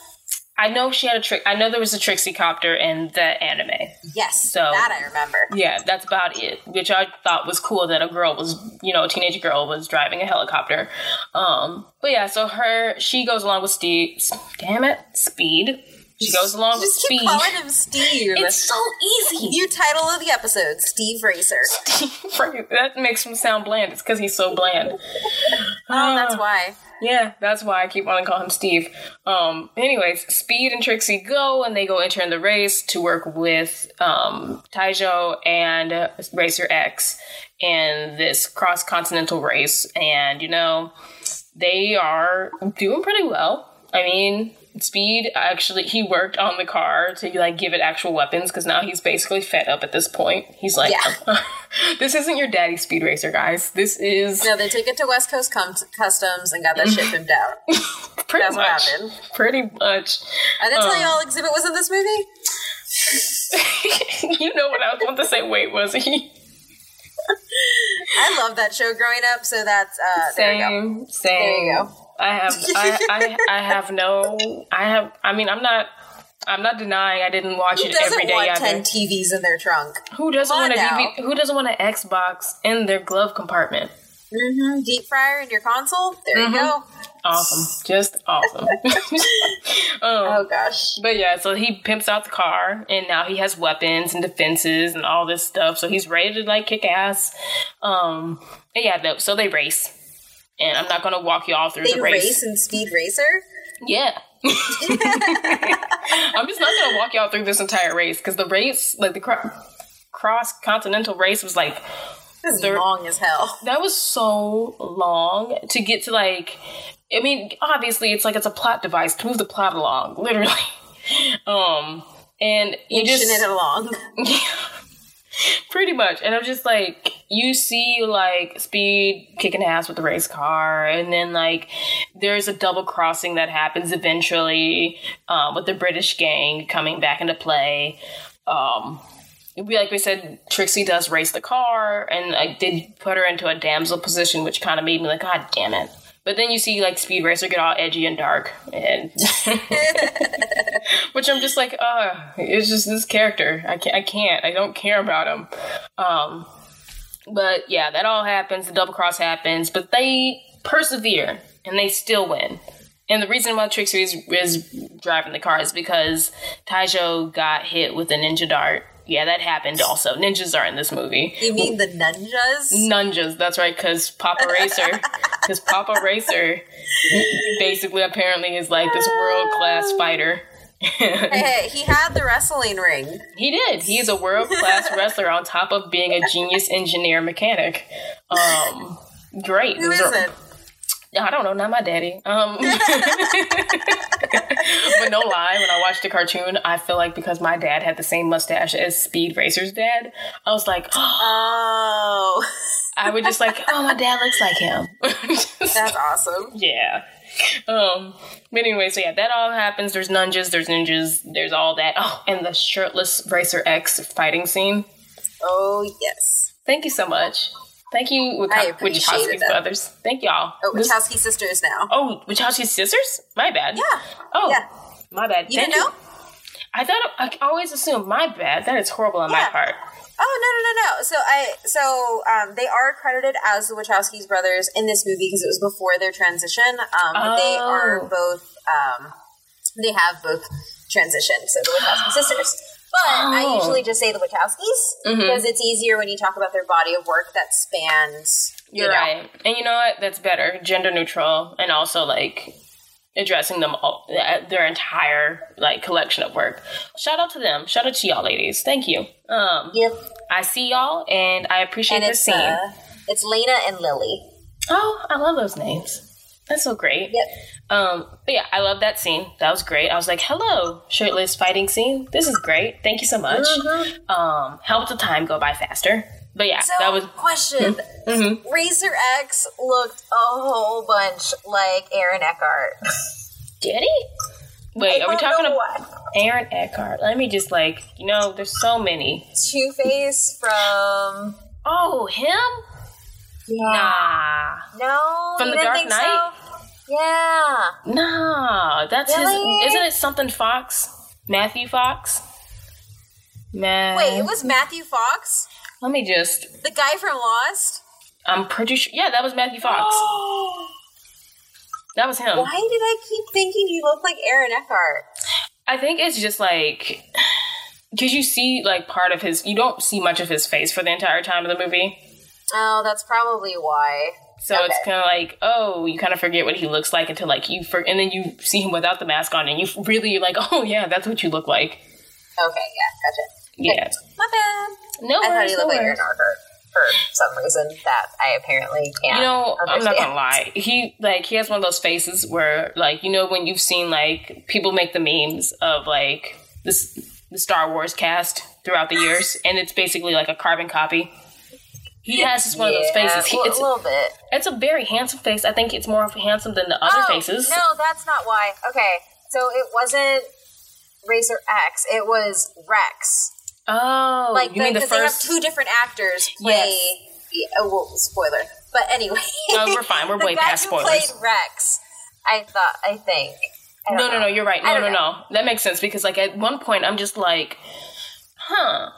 I know she had a trick. I know there was a Trixie copter in the anime. Yes, so that I remember. Yeah, that's about it. Which I thought was cool that a girl was, you know, a teenage girl was driving a helicopter. Um, but yeah, so her she goes along with Steve. Damn it, Speed she goes along Just with keep Steve. calling him Steve. It's so easy. New title of the episode: Steve Racer. Steve, that makes him sound bland. It's because he's so bland. oh, that's why. Yeah, that's why I keep wanting to call him Steve. Um, anyways, Speed and Trixie go and they go enter in the race to work with um, Taejo and Racer X in this cross continental race. And, you know, they are doing pretty well. I mean, Speed actually he worked on the car to like give it actual weapons because now he's basically fed up at this point. He's like, yeah. "This isn't your daddy Speed Racer, guys. This is." No, they took it to West Coast Com- Customs and got that shit pimped out. Pretty That's much. what happened. Pretty much. I didn't um, tell you all Xzibit was in this movie. you know what I was about to say. Wait, was he? I love that show growing up, so that's uh, same. There you go. Same. There you go. I have I, I, I have no I have I mean I'm not I'm not denying I didn't watch who it every day. Want either. ten TVs in their trunk. Who doesn't want a TV, Who doesn't want an Xbox in their glove compartment? Mm-hmm. Deep fryer in your console. There mm-hmm. you go. Awesome, just awesome. um, oh gosh. But yeah, so he pimps out the car, and now he has weapons and defenses and all this stuff. So he's ready to like kick ass. Um, yeah, so they race and I'm not going to walk you all through they the race. race and Speed Racer. Yeah. I'm just not going to walk y'all through this entire race because the race, like the cr- cross continental race, was like was long as hell. That was so long to get to like. I mean, obviously, it's like it's a plot device to move the plot along, literally. Um, and you Inching just it along. Yeah. Pretty much. And I'm just like, you see like Speed kicking ass with the race car, and then like there's a double crossing that happens eventually um, with the British gang coming back into play. Um, we like we said, Trixie does race the car, and I did put her into a damsel position, which kind of made me like, God damn it. But then you see like Speed Racer get all edgy and dark, and which I'm just like, uh, it's just this character. I can't, I can't, I don't care about him. Um, but yeah, that all happens. The double cross happens, but they persevere and they still win. And the reason why Trixie is, is driving the car is because Taejo got hit with a ninja dart yeah, that happened also. Ninjas are in this movie. You mean the nunjas? Nunjas, that's right, because Papa Racer, because Papa Racer basically apparently is like this world class fighter. Hey, hey, he had the wrestling ring. He did. He's a world class wrestler on top of being a genius engineer mechanic. Um, great. Who isn't? I don't know, not my daddy. Um, but no lie, when I watched the cartoon, I feel like because my dad had the same mustache as Speed Racer's dad, I was like, oh, I would just like, oh, my dad looks like him. that's awesome. Yeah. Um, but anyway, so yeah, that all happens. There's ninjas, there's ninjas, there's all that. Oh, and the shirtless Racer X fighting scene. Oh yes. Thank you so much. Thank you, Wach- I Wachowski's that. brothers. Thank y'all. Oh, This- Wachowski sisters now. oh, Wachowski's sisters? My bad. Yeah. Oh, Yeah. my bad. You Thank didn't know? I thought I always assumed my bad. That is horrible on my part. Oh no no no no! So I so um, they are credited as the Wachowskis brothers in this movie because it was before their transition. Um, but they Oh. are both um, they have both transitioned. So the Wachowski sisters. But I Oh. usually just say the Wachowskis Mhm. because it's easier when you talk about their body of work that spans. you You're know. right. And you know what? That's better. Gender neutral and also like addressing them all uh, their entire like collection of work. Shout out to them. Shout out to y'all ladies. Thank you. Um Yep. I see y'all and I appreciate And the it's scene. uh, it's Lena and Lilly. oh, I love those names. That's so great. Yep. Um, but yeah, I love that scene. That was great. I was like, hello, shirtless fighting scene. This is great. Thank you so much. Um, helped the time go by faster. But yeah, So that was question. mhm. Racer X looked a whole bunch like Aaron Eckhart. Did he? Wait, I are we talking about. Aaron Eckhart? Let me just like, you know, there's so many. Two Face from Oh, him? Nah. No, From The Dark Knight? So? Yeah, Nah. That's Really? his isn't it something Fox? Matthew Fox? Man. wait, it was Matthew Fox, Let me just the guy from Lost. I'm pretty sure yeah, that was Matthew Fox. That was him. Why did I keep thinking he looked like Aaron Eckhart? I think it's just like because you see like part of his you don't see much of his face for the entire time of the movie. Oh, that's probably why. So it's kind of like, oh, you kind of forget what he looks like until like you for, and then you see him without the mask on, and you really like, oh yeah, that's what you look like. Okay, yeah, gotcha. Yeah, My bad. No I thought he looked like Aaron worries. For some reason that I apparently can't. You know, I'm not gonna lie. He like he has one of those faces where like you know when you've seen like people make the memes of like this the Star Wars cast throughout the years, and it's basically like a carbon copy. He has just one of those faces. He, a it's little bit. it's a very handsome face. I think it's more handsome than the other oh, faces. No, that's not why. Okay, so it wasn't Racer X. It was Rex. Oh, like you mean the because they have two different actors play. Yeah, oh, well, spoiler. But anyway, No, we're fine. We're the way past spoilers. played Rex. I thought. I think. I No, no, no, you're right. No, no, know. no. That makes sense because, like, at one point, I'm just like, huh.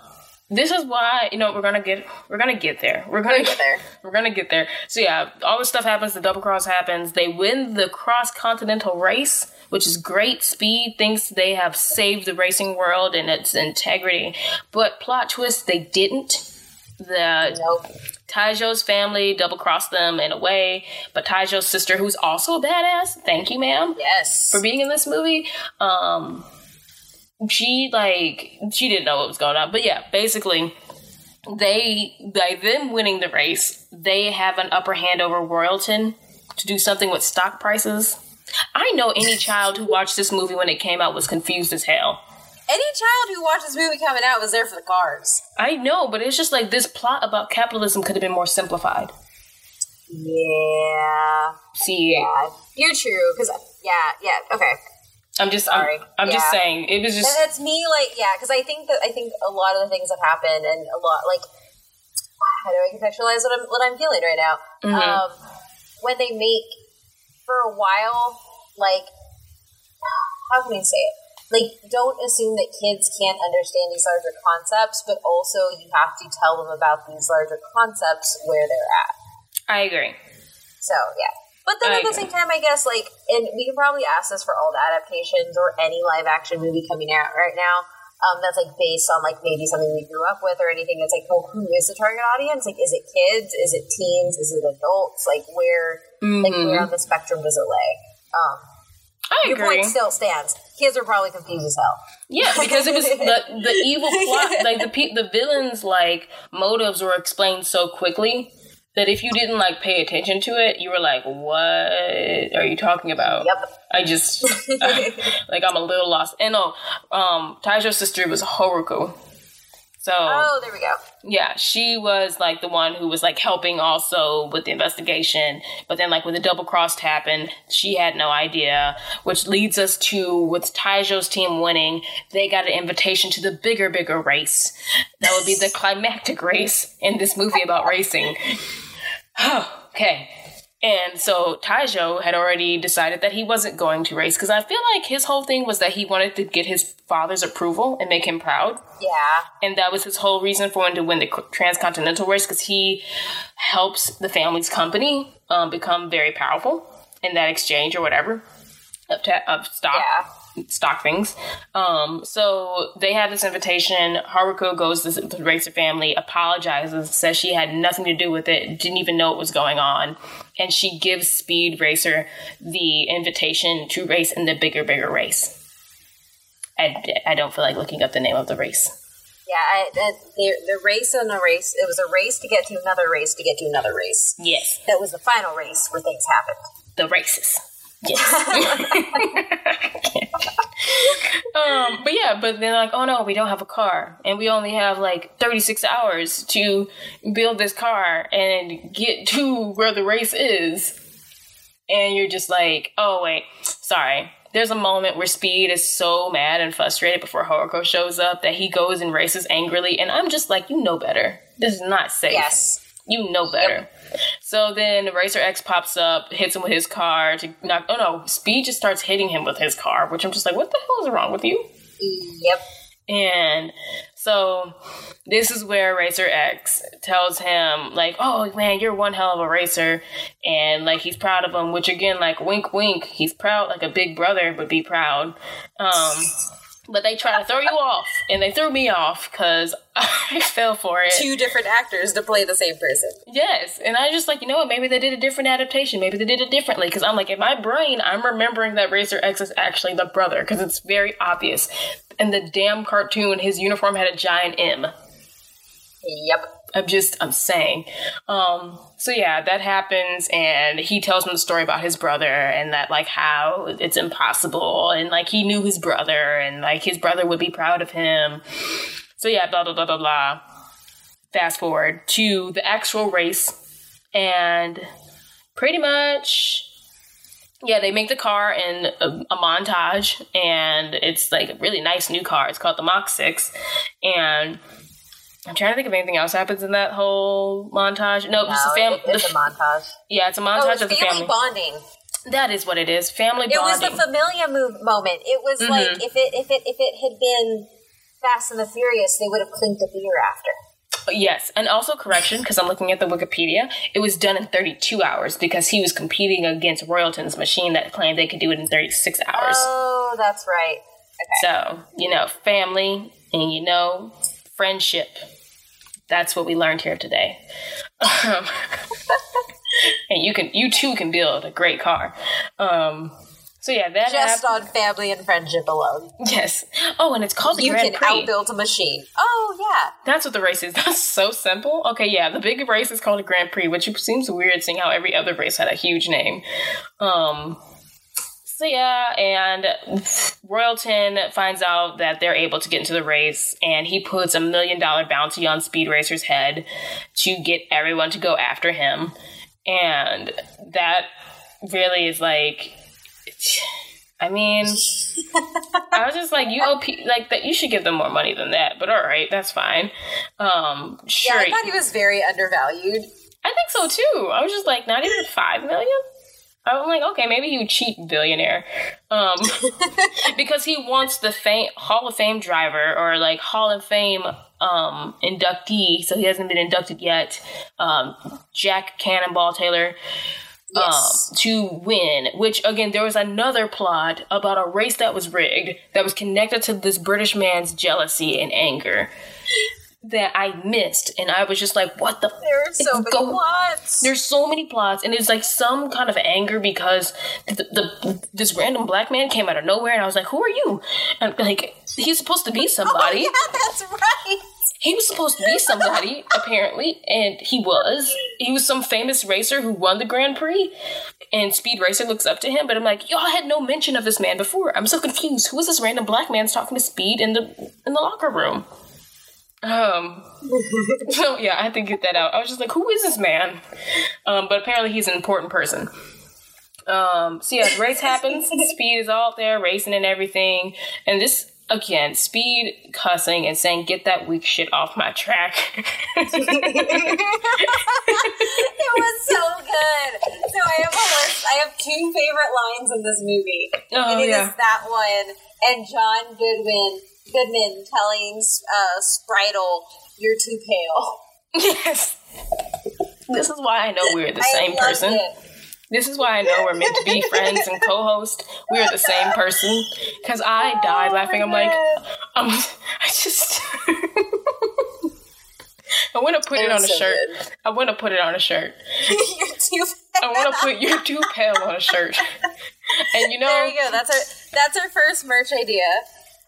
This is why you know we're gonna get we're gonna get there. We're gonna get there. We're gonna get there. So yeah, all this stuff happens. The double cross happens. They win the cross continental race, which is great. Speed thinks they have saved the racing world and its integrity, but plot twist, they didn't. The Nope. Taejo's family double crossed them in a way, but Taejo's sister, who's also a badass, thank you, ma'am, Yes. for being in this movie. Um, she like she didn't know what was going on, but yeah, basically, they by them winning the race, they have an upper hand over Royalton to do something with stock prices. I know any child who watched this movie when it came out was confused as hell. Any child who watched this movie coming out was there for the cars. I know, but it's just like this plot about capitalism could have been more simplified. Yeah. See, Yeah. You're true. Because yeah, yeah. Okay. I'm just Sorry. I'm, I'm just saying it was That- just That's me. Like yeah. Because I think that I think a lot of the things that happen and a lot like how do I contextualize what I'm what I'm feeling right now? Mhm. Um, when they make for a while, like how can I say it? Like, don't assume that kids can't understand these larger concepts, but also you have to tell them about these larger concepts where they're at. I agree. So yeah. But then I at the same time, I guess like, and we can probably ask this for all the adaptations or any live action movie coming out right now. Um, that's like based on like maybe something we grew up with or anything. It's like, well, who is the target audience? Like, is it kids? Is it teens? Is it adults? Like, where, like, Mhm. where on the spectrum does it lay? Um, I your agree. point still stands. Kids are probably confused as hell. Yeah, because it was the the evil plot, like the the villains' like motives were explained so quickly that if you didn't like pay attention to it, you were like, "What are you talking about?" Yep. I just like I'm a little lost. And no, um, Taejo's sister was Haruko. So Oh, there we go. yeah, she was like the one who was like helping also with the investigation. But then like when the double crossed happened, she had no idea, which leads us to with Taejo's team winning, they got an invitation to the bigger, bigger race. That would be the climactic race in this movie about racing. okay. And so Taejo had already decided that he wasn't going to race because I feel like his whole thing was that he wanted to get his father's approval and make him proud Yeah. and that was his whole reason for wanting to win the transcontinental race because he helps the family's company um, become very powerful in that exchange or whatever of, ta- of stock stock things. Um, so they have this invitation. Haruko goes to the Racer family, apologizes, says she had nothing to do with it, didn't even know what was going on, and she gives Speed Racer the invitation to race in the bigger, bigger race. I, I don't feel like looking up the name of the race. Yeah, I, the, the, race on the race, it was a race to get to another race to get to another race. Yes, That was the final race where things happened. the races. Yes. um, but yeah, but they're like, oh no, we don't have a car, and we only have like 36 hours to build this car and get to where the race is. And you're just like, oh wait, sorry. There's a moment where Speed is so mad and frustrated before Haruko shows up that he goes and races angrily, and I'm just like, you know better. This is not safe. Yes. You know better. So then Racer X pops up, hits him with his car to knock. Oh no, Speed just starts hitting him with his car, which I'm just like, what the hell is wrong with you? Yep. And so this is where Racer X tells him, like, oh man, you're one hell of a racer. And like, he's proud of him, which again, like, wink, wink, he's proud, like a big brother would be proud. Um, but they try to throw you off, and they threw me off because I fell for it. Two different actors to play the same person. Yes, and I just like you know what? Maybe they did a different adaptation. Maybe they did it differently because I'm like in my brain, I'm remembering that Racer X is actually the brother because it's very obvious. In the damn cartoon, his uniform had a giant M. Yep. I'm just I'm saying. Um, so yeah, that happens, and he tells him the story about his brother and that like how it's impossible, and like he knew his brother, and like his brother would be proud of him. So yeah, blah blah blah blah blah. Fast forward to the actual race, and pretty much. Yeah, they make the car in a, a montage, and it's like a really nice new car. It's called the Mach 6. And I'm trying to think of anything else happens in that whole montage. No, No, it's a fam- it's a montage. yeah, it's a Oh, montage it's of the family, family. bonding. that is what it is. Family It was the familia move moment. It was Mm-hmm. like if it if it if it had been Fast and the Furious, they would have clinked a beer after. yes, and also correction because I'm looking at the Wikipedia. It was done in 32 hours because he was competing against Royalton's machine that claimed they could do it in 36 hours. Oh, that's right. Okay. So, you know, family and, you know, friendship. That's what we learned here today. Um, and you can, you too can build a great car. Um, so yeah, that Just happened. on family and friendship alone, Yes. Oh, and it's called the you Grand can Prix. outbuild a machine. Oh yeah. That's what the race is. That's so simple. Okay, yeah, the big race is called a Grand Prix, which seems weird seeing how every other race had a huge name. Um, so yeah, and Royalton finds out that they're able to get into the race, and he puts a million dollar bounty on Speed Racer's head to get everyone to go after him. And that really is like, I mean, I was just like, you owe like that. You should give them more money than that. But all right, that's fine. Um, Yeah, sure. I thought he was very undervalued. I think so too. I was just like, not even five million. I'm like, okay, maybe you cheap billionaire, um, because he wants the fame, Hall of Fame driver or like Hall of Fame um, inductee. So he hasn't been inducted yet. Um, Jack Cannonball Taylor Yes. um, to win. Which again, there was another plot about a race that was rigged that was connected to this British man's jealousy and anger that I missed, and I was just like, "What the?" there are so many plots. There's so many plots, and it's like some kind of anger because the, the this random black man came out of nowhere, and I was like, "Who are you?" And like he's supposed to be oh somebody, yeah, that's right. he was supposed to be somebody, apparently, and he was. He was some famous racer who won the Grand Prix, and Speed Racer looks up to him. But I'm like, y'all had no mention of this man before. I'm so confused. Who is this random black man talking to Speed in the in the locker room? Um. so yeah, I had to get that out. I was just like, who is this man? Um. But apparently, he's an important person. Um. So yeah, the race happens. Speed is all there, racing and everything, and this again, speed cussing and saying, "Get that weak shit off my track." it was so good. So I have a list. I have two favorite lines in this movie. Oh, and it yeah. is that one and John Goodwin Goodman telling uh, Spritle, "You're too pale." yes. This is why I know we're the I same person. it. This is why I know we're meant to be friends and co-host. We are the same person. Because I died Oh laughing. I'm like, God. um, I just. I want to put It it on a so shirt. good. I want to put it on a shirt. You're too Pale. I want to put "You're too pale" on a shirt. And you know, There you go. That's our that's our first merch idea.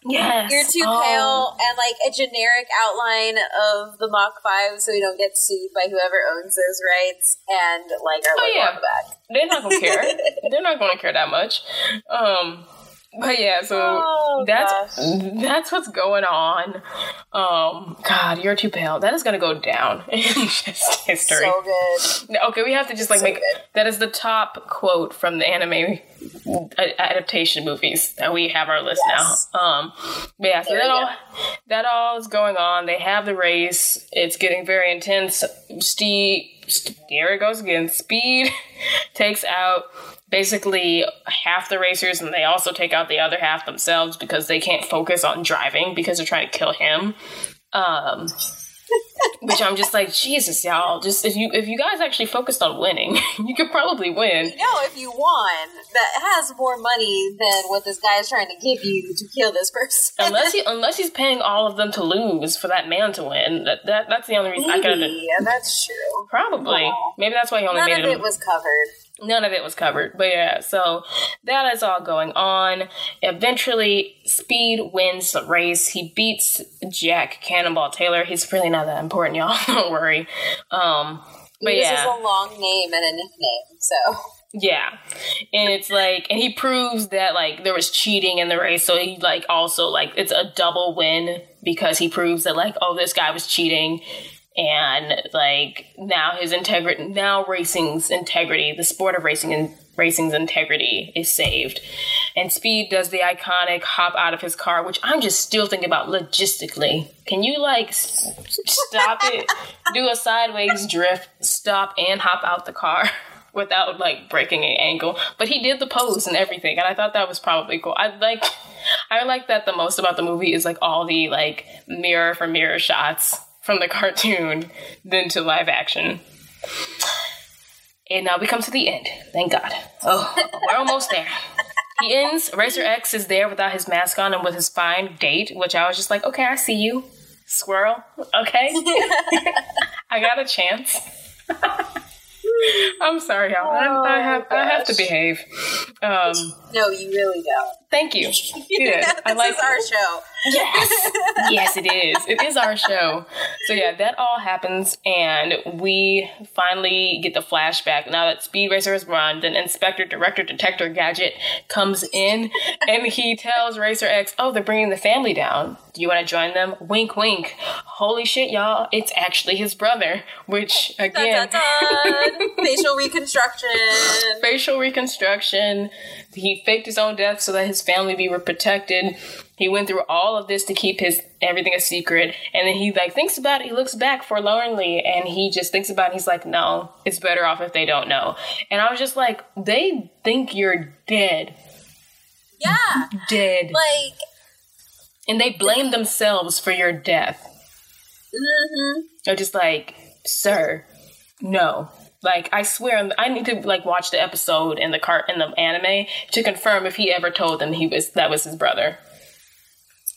Yes, You're too oh, pale, and like a generic outline of the Mach Five, so we don't get sued by whoever owns those rights, and like our Oh, yeah. back. They're not gonna care. They're not gonna care that much. Um, but yeah, so Oh, that's gosh. that's what's going on. Um, God, you're too pale. That is gonna go down in just history. So good. okay, we have to just like So make good. that is the top quote from the anime adaptation movies that we have our list Yes. now. Um, but yeah, so There that all go. that all is going on. They have the race. It's getting very intense. Steve, St- here it goes again. Speed takes out basically half the racers, and they also take out the other half themselves because they can't focus on driving because they're trying to kill him. Um, which I'm just like, Jesus, y'all. Just if you if you guys actually focused on winning, you could probably win. You know, if you won, that has more money than what this guy is trying to give you to kill this person. Unless he unless he's paying all of them to lose for that man to win. That, that that's the only reason I could. Maybe, yeah, that's true. Probably. Aw. Maybe that's why he only made it. None made of it. it was covered. none of it was covered. But yeah, so that is all going on. Eventually, Speed wins the race. He beats Jack Cannonball Taylor. He's really not that important, y'all. Don't worry. Um, but This yeah. is a long name and a nickname, so Yeah. And it's like and he proves that like there was cheating in the race, so he like also like it's a double win because he proves that like oh this guy was cheating and like now his integrity now racing's integrity, the sport of racing and racing's integrity is saved. And Speed does the iconic hop out of his car, which I'm just still thinking about logistically. Can you like s- stop it, do a sideways drift, stop and hop out the car? without like breaking an ankle. But he did the pose and everything, and I thought that was probably cool. I like I like that the most about the movie is like all the like mirror for mirror shots from the cartoon than to live action. And now we come to the end. Thank God. Oh, we're almost there. He ends. Racer X is there without his mask on and with his fine date, which I was just like, okay, I see you, squirrel. Okay, I got a chance. I'm sorry, y'all. I, I have I have to behave. Um, no, you really don't. Thank you. Good. this I like is our show. Yes. yes, it is. It is our show. So yeah, that all happens, and we finally get the flashback. Now that Speed Racer is run, then Inspector Director Detector Gadget comes in, and he tells Racer X, "Oh, they're bringing the family down. Do you want to join them?" Wink, wink. Holy shit, y'all! It's actually his brother. Which Dun, again, dun, dun. Facial reconstruction. facial reconstruction. He faked his own death so that his family be protected. He went through all of this to keep his everything a secret, and then he like thinks about it. He looks back forlornly, and he just thinks about. it. He's like, "No, it's better off if they don't know." And I was just like, "They think you're dead, Yeah, dead, like. and they blame themselves for your death." hmm They're just like, "Sir, no." Like I swear, I need to like watch the episode in the cart in the anime to confirm if he ever told them he was that was his brother.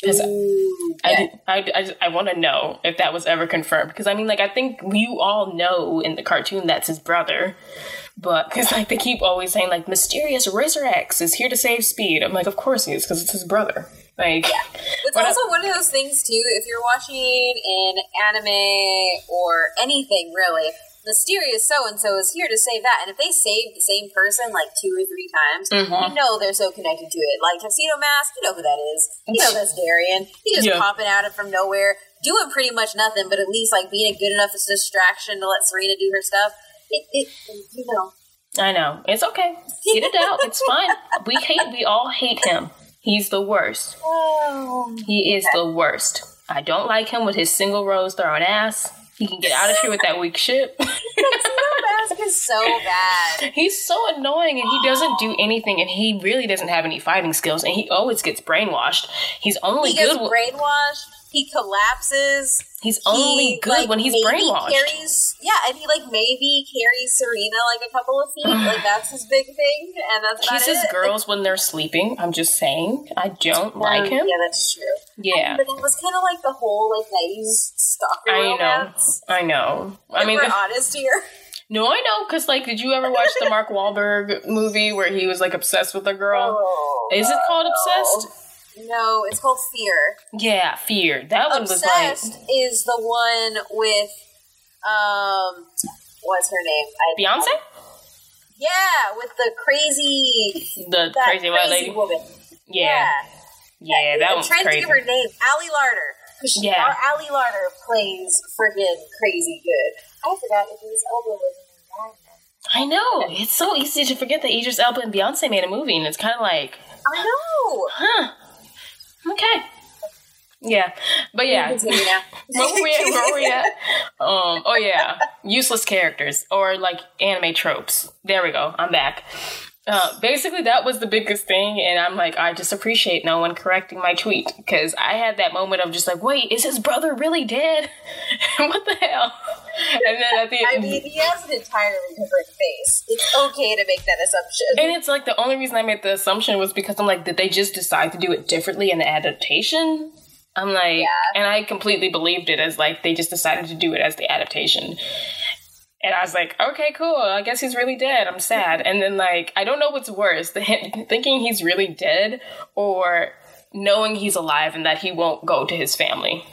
'Cause Ooh, I, yeah. I, I, I want to know if that was ever confirmed because I mean, like, I think you all know in the cartoon that's his brother, but because like they keep always saying like mysterious Racer X is here to save Speed. I'm like, of course he is because it's his brother. Like, it's also one of those things too. If you're watching an anime or anything really, mysterious so and so is here to save that. And if they save the same person like two or three times, Mm-hmm. you know they're so connected to it. Like Tuxedo Mask, you know who that is. You know that's Darien. He just Yeah. popping out of from nowhere, doing pretty much nothing, but at least like being a good enough distraction to let Serena do her stuff. It, it you know. I know it's okay. Get it out. It's fine. We hate. We all hate him. He's the worst. Oh. He is the worst. I don't like him with his single rose throwing ass. He can get out of here with that weak shit. Mask is so bad. He's so annoying and he doesn't do anything and he really doesn't have any fighting skills and he always gets brainwashed. He's only He gets good. brainwashed. He collapses. he's only he, good like, when he's brainwashed. Carries, yeah, and he like maybe carries Serena like a couple of feet. like that's his big thing, and that's Kisses it. girls when they're sleeping. I'm just saying. I don't like Um, him. Yeah, that's true. Yeah, but that was kind of like the whole like '90s stalker I know. romance. I know. I If mean, we're honest here. no, I know. Cause like, did you ever watch the Mark Wahlberg movie where he was like obsessed with a girl? Oh, Is it called. Obsessed? No, it's called Fear. Yeah, Fear. That one was like Obsessed is the one with um, what's her name? I, Beyonce, Yeah, with the crazy the crazy white lady. woman. Yeah, yeah, that I'm one's trying crazy. to give her name. Ali Larter. Because Yeah. our Ali Larter plays friggin' crazy good. I forgot if Idris Elba was in that. I know. It's so easy to forget that Idris Elba and Beyonce made a movie, and it's kind of like, I know. huh? Okay. Yeah, but yeah. Were we at? Where were we at? Um, oh yeah, useless characters or like anime tropes. There we go. I'm back. Uh, basically, that was the biggest thing, and I'm like, I just appreciate no one correcting my tweet because I had that moment of just like, wait, is his brother really dead? what the hell? And then at the end I mean, he has an entirely different face. It's okay to make that assumption. And it's like the only reason I made the assumption was because I'm like, did they just decide to do it differently in the adaptation? I'm like, Yeah. and I completely believed it as like they just decided to do it as the adaptation. And I was like, okay, cool. I guess he's really dead. I'm sad. And then like, I don't know what's worse, the thinking he's really dead or knowing he's alive and that he won't go to his family.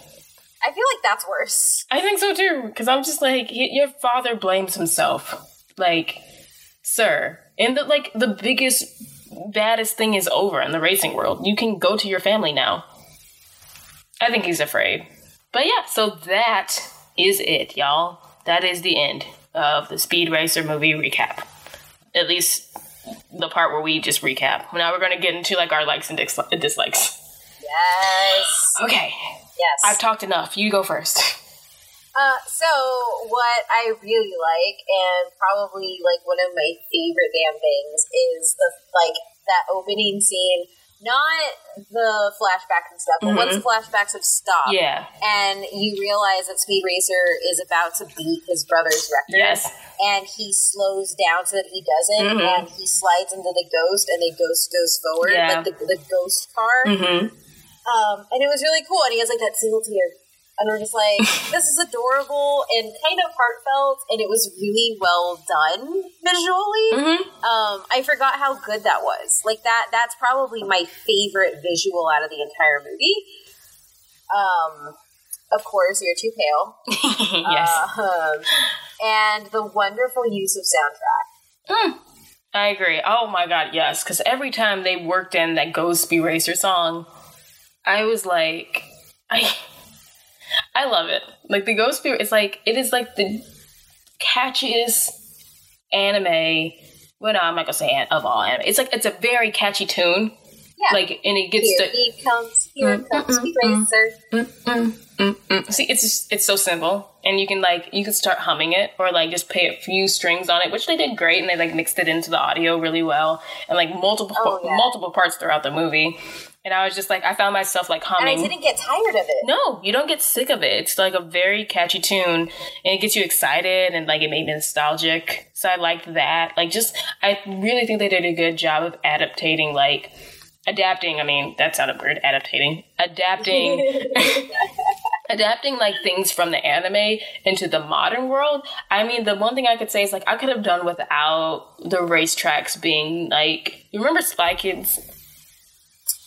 I feel like that's worse. I think so too, because I'm just like, y- your father blames himself. Like, sir, and the like, the biggest, baddest thing is over in the racing world. You can go to your family now. I think he's afraid. But yeah, so that is it, y'all. That is the end of the Speed Racer movie recap. At least the part where we just recap. Now we're going to get into like our likes and dis- dislikes. Yes. Okay, Yes. I've talked enough. You go first. Uh, so what I really like, and probably like one of my favorite damn things, is the like that opening scene. Not the flashbacks and stuff, but once the flashbacks have stopped, Yeah. and you realize that Speed Racer is about to beat his brother's record, Yes. and he slows down so that he doesn't, Mhm. and he slides into the ghost, and the ghost goes forward, Yeah. like the, the ghost car. Mm-hmm. Um, and it was really cool. And he has like that single tear. And we're just like, this is adorable and kind of heartfelt. And it was really well done visually. Mm-hmm. Um, I forgot how good that was. Like that, that's probably my favorite visual out of the entire movie. Um, of course, you're too pale. yes. Um, and the wonderful use of soundtrack. I agree. Oh my god, yes. Because every time they worked in that Ghost Speed Racer song, I was like, I, I love it. Like the Ghost Speed, it's like it is like the catchiest anime. Well, no, I'm not gonna say an- of all anime. It's like it's a very catchy tune. Yeah. Like, and it gets Here to he comes, here Mm, comes mm. Mm, mm, mm. See, it's just, it's so simple, and you can like you can start humming it or like just play a few strings on it, which they did great, and they like mixed it into the audio really well, and like multiple Oh, yeah. multiple parts throughout the movie. And I was just like, I found myself like humming. And I didn't get tired of it. No, you don't get sick of it. It's like a very catchy tune, and it gets you excited, and like it made me nostalgic. So I liked that. Like, just I really think they did a good job of adaptating, like adapting. I mean, that sounded weird. Adaptating, adapting, adapting like things from the anime into the modern world. I mean, the one thing I could say is like I could have done without the racetracks being like. You remember Spy Kids?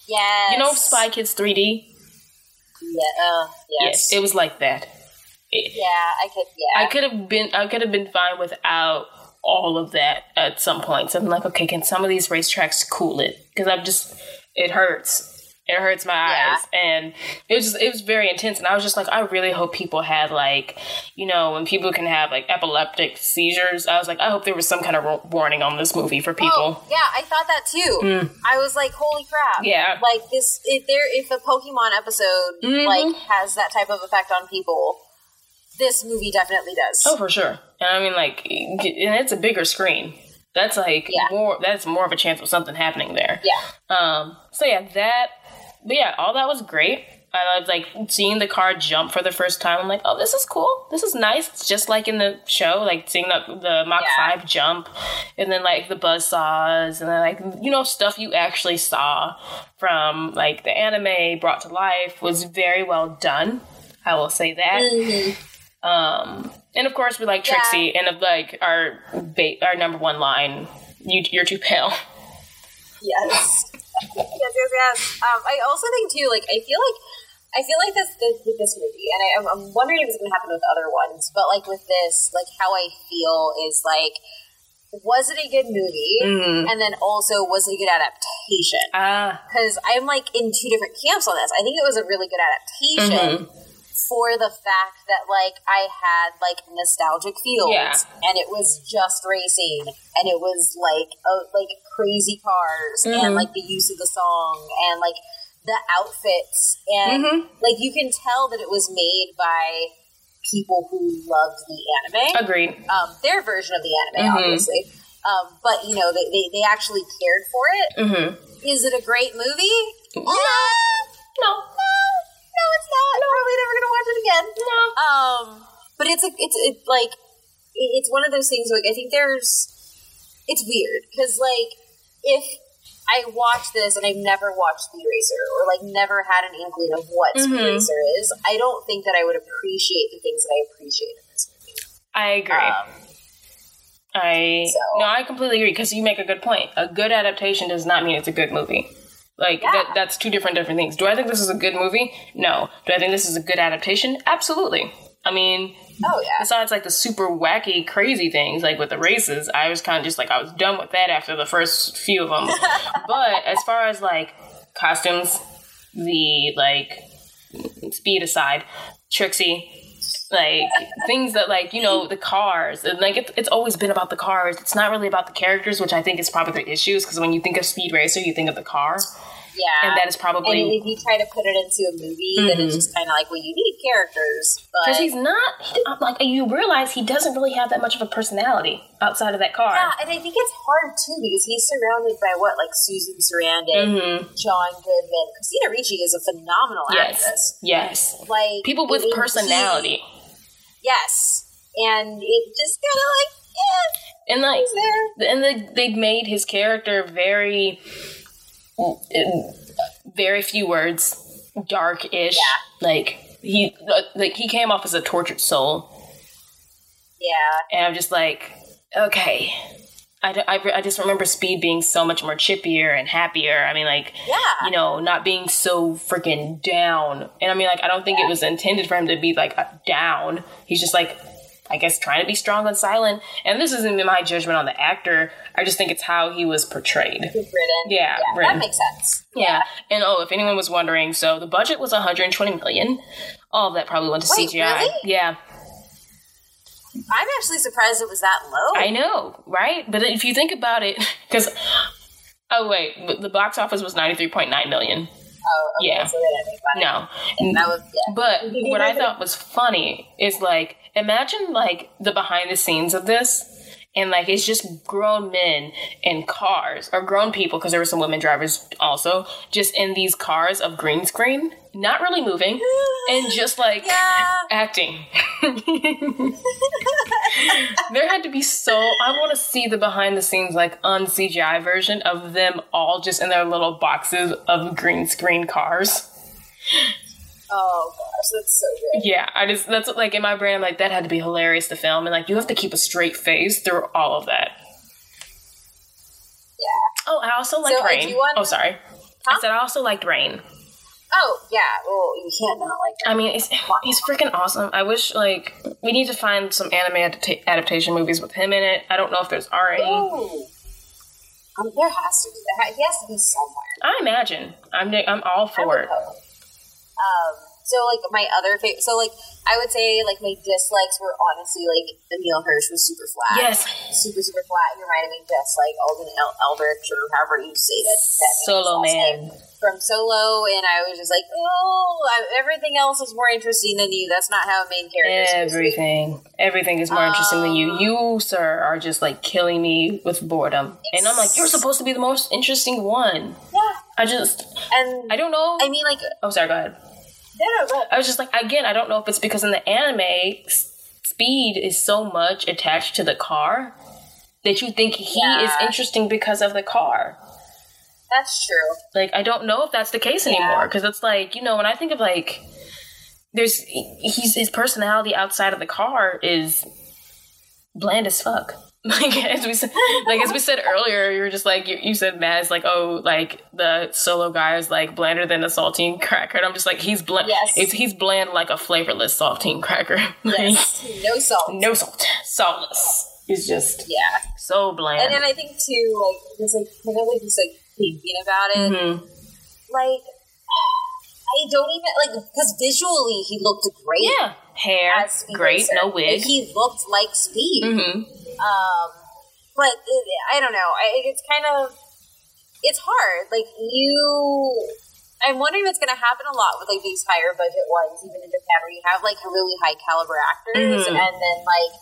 Yes. You know Spy Kids 3D? Yeah. Uh, yes. It was like that. It- yeah, I could. Yeah. I could have been I could have been fine without all of that at some points. I'm like, okay, can some of these racetracks cool it? Because I'm just it hurts. It hurts my Yeah. eyes, and it was just, it was very intense. And I was just like, I really hope people had like, you know, when people can have like epileptic seizures. I was like, I hope there was some kind of warning on this movie for people. Oh, yeah, I thought that too. I was like, "Holy crap!" Yeah. like this. If there, if a Pokemon episode Mhm. like has that type of effect on people, this movie definitely does. Oh, for sure. And I mean, like, and it's a bigger screen. That's like Yeah. more. That's more of a chance of something happening there. Yeah, Um. So yeah, that. But yeah, all that was great. I loved like seeing the car jump for the first time. I'm like, oh, this is cool. This is nice. It's just like in the show, like seeing the the Mach Yeah. Five jump, and then like the buzz saws, and then like you know stuff you actually saw from like the anime brought to life was very well done. I will say that. Mm-hmm. Um, and of course, we like Yeah. Trixie, and of like our ba- our number one line, you, "You're too pale." yes, yes, yes, yes. Um, I also think too, like, I feel like. I feel like this, this with this movie, and I, I'm, wondering if it's going to happen with other ones. But like with this, like how I feel is like, was it a good movie? Mhm. And then also, was it a good adaptation? Ah, because I'm like in two different camps on this. I think it was a really good adaptation Mm-hmm. For the fact that like I had like nostalgic feels, Yeah. and it was just racing, and it was like uh, like crazy cars, Mm-hmm. and like the use of the song, and like the outfits, and Mm-hmm. like you can tell that it was made by people who loved the anime agreed. um, their version of the anime, Mhm. obviously. Um, but you know, they, they, they actually cared for it. Mm-hmm. Is it a great movie? No. No, No, no, it's not. I'm probably never gonna watch it again. no. Um, but it's a, it's it, like it's one of those things. Like I think there's, it's weird because like if I watch this and I've never watched Speed Racer or like never had an inkling of what Speed Mhm. Racer is, I don't think that I would appreciate the things that I appreciate in this movie. I agree. Um, I so- no, I completely agree because you make a good point. A good adaptation does not mean it's a good movie. Like Yeah. that, that's two different different things. Do I think this is a good movie? No. Do I think this is a good adaptation? Absolutely. I mean, oh yeah. besides like the super wacky, crazy things like with the races, I was kind of just like I was done with that after the first few of them. but as far as like costumes, the like speed aside, Trixie, like things that like you know the cars and like it, it's always been about the cars. It's not really about the characters, which I think is probably the issues because when you think of Speed Racer, you think of the car, Yeah. and that is probably. And if you try to put it into a movie, then it's just kind of like, well, you need characters, because he's not he- like you realize he doesn't really have that much of a personality outside of that car. yeah, and I think it's hard too because he's surrounded by what, like Susan Sarandon, Mhm. John Goodman, Christina Ricci is a phenomenal Yes. actress. Yes. Like People with it- it- personality. he- yes, and it just kind of like, yeah, And like there. and they they made his character very very few words, dark-ish. Yeah. Like he like he came off as a tortured soul. Yeah, And I'm just like, okay. I, I, I just remember Speed being so much more chippier and happier. I mean, like, yeah, you know, not being so freaking down. And I mean, like, I don't think it was intended for him to be like down. He's just like, I guess, trying to be strong and silent. And this isn't my judgment on the actor. I just think it's how he was portrayed. written. Yeah, yeah, written. that makes sense. Yeah. And oh, if anyone was wondering, so the budget was 120 million. All of that probably went to Wait, CGI. really? Yeah. I'm actually surprised it was that low. I know, right? But if you think about it, because oh wait, the box office was ninety three point nine million. Oh, okay, Yeah. so. No, that was yeah. but what I thought was funny is like imagine like the behind the scenes of this. And like it's just grown men in cars, or grown people, because there were some women drivers also, just in these cars of green screen, not really moving, and just like Yeah. acting. there had to be so I want to see the behind the scenes like un CGI version of them all just in their little boxes of green screen cars. Oh gosh, that's so good. Yeah, I just that's like in my brain I'm like that had to be hilarious to film and like you have to keep a straight face through all of that. Yeah. Oh, I also like So, Rain. do want- Oh, sorry. I said I also liked Rain. Oh yeah, well you can't not like. That. I mean, it's, he's freaking awesome. I wish like we need to find some anime adapta- adaptation movies with him in it. I don't know if there's already. Ooh. Um, there has to be. He has to be somewhere. I imagine. I'm I'm all for it. hope. Um, so like my other favorite, so like I would say like my dislikes were honestly like Emile Hirsch was super flat. Yes, super super flat. He reminded me just like Alden El- Eldritch or however you say that. that Solo Man. from Solo, and I was just like, oh, I, everything else is more interesting than you. That's not how a main character. is supposed to be. Everything, everything is more interesting than you. Um, You, sir, are just like killing me with boredom, and I'm like, you're supposed to be the most interesting one. Yeah, I just, and I don't know. I mean like oh, sorry. Go ahead. no, no. I was just like, again, I don't know if it's because in the anime, s- speed is so much attached to the car that you think he is interesting because of the car. That's true. Like, I don't know if that's the case Yeah. anymore because it's like, you know, when I think of like, there's he's his personality outside of the car is bland as fuck. Like as we said, like as we said earlier, you were just like you, you said, Matt is like, oh, like the solo guy is like blander than a saltine cracker, and I'm just like, he's bland. Yes. It's, he's bland like a flavorless saltine cracker. Like, Yes, no salt. no salt, saltless. He's just Yeah, so bland. and then I think too, like just like kind of like just like thinking about it, Mhm. like I don't even like because visually he looked great. Yeah, hair great, no wig. he looked like Speed. hmm Um, but it, I don't know. I, it's kind of it's hard. Like you, I'm wondering what's going to happen a lot with like these higher budget ones, even in Japan, where you have like really high caliber actors, Mhm. and then like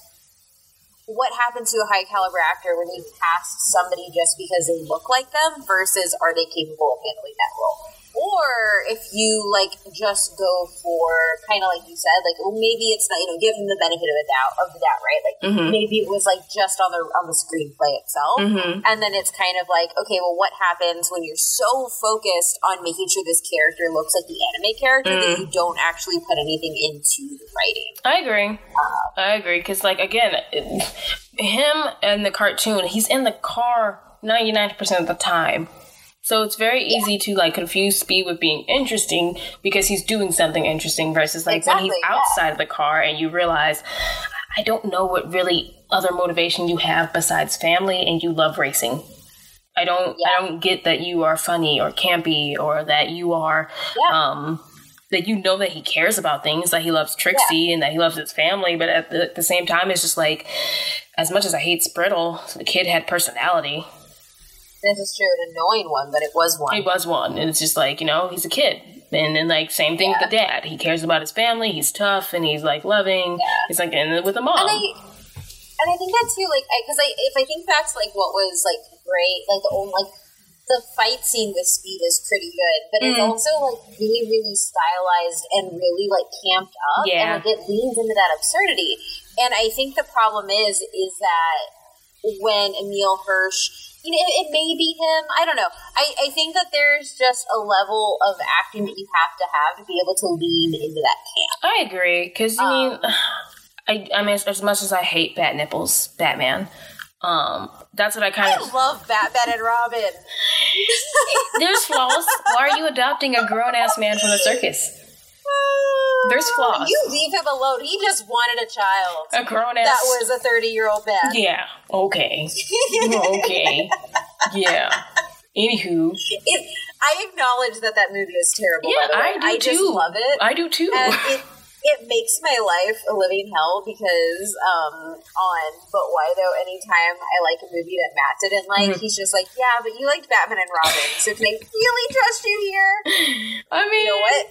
what happens to a high caliber actor when you cast somebody just because they look like them versus are they capable of handling that role? Or if you like just go for kind of like you said, like well, maybe it's not you know give them the benefit of the doubt of the doubt, right? Like Mhm. maybe it was like just on the on the screenplay itself, Mhm. and then it's kind of like okay, well, what happens when you're so focused on making sure this character looks like the anime character that you don't actually put anything into the writing? I agree. I agree because, like, again, it- him and the cartoon, he's in the car ninety nine percent of the time. So it's very easy to like confuse speed with being interesting because he's doing something interesting versus like when he's Exactly, yeah. outside of the car and you realize I don't know what really other motivation you have besides family and you love racing. I don't Yeah. I don't get that you are funny or campy or that you are Yeah. um that you know that he cares about things, that he loves Trixie and that he loves his family, but at the, at the same time, it's just like, as much as I hate Spritle, the kid had personality. This is true, an annoying one, but it was one. He was one, and it's just like you know he's a kid, and then like same thing with the dad. He cares about his family. He's tough and he's like loving. Yeah. It's like and with the mom. and I and I think that too, like, because I, if I think back to like what was like great, like the only like the fight scene with Speed is pretty good, but it's Mm. also like really, really stylized and really like camped up, Yeah. and like it leans into that absurdity. And I think the problem is, is that when Emile Hirsch. You know, it, it may be him. I don't know. I, I think that there's just a level of acting that you have to have to be able to lean into that camp. I agree because I Um, mean, I I mean as, as much as I hate Bat Nipples, Batman. Um, that's what I kind I of. love Batman and Robin. There's flaws. Why are you adopting a grown ass man from the circus? There's flaws. You leave him alone. He just wanted a child. A grown ass. That was a 30 year old man. Yeah. Okay. okay. Yeah. Anywho. It, I acknowledge that that movie is terrible. Yeah, the way. I do just love it. I do too. and it it makes my life a living hell because um on but why though anytime I like a movie that Matt didn't like, Mm-hmm. he's just like, Yeah, but you liked Batman and Robin, so can I really trust you here? I mean, You know what?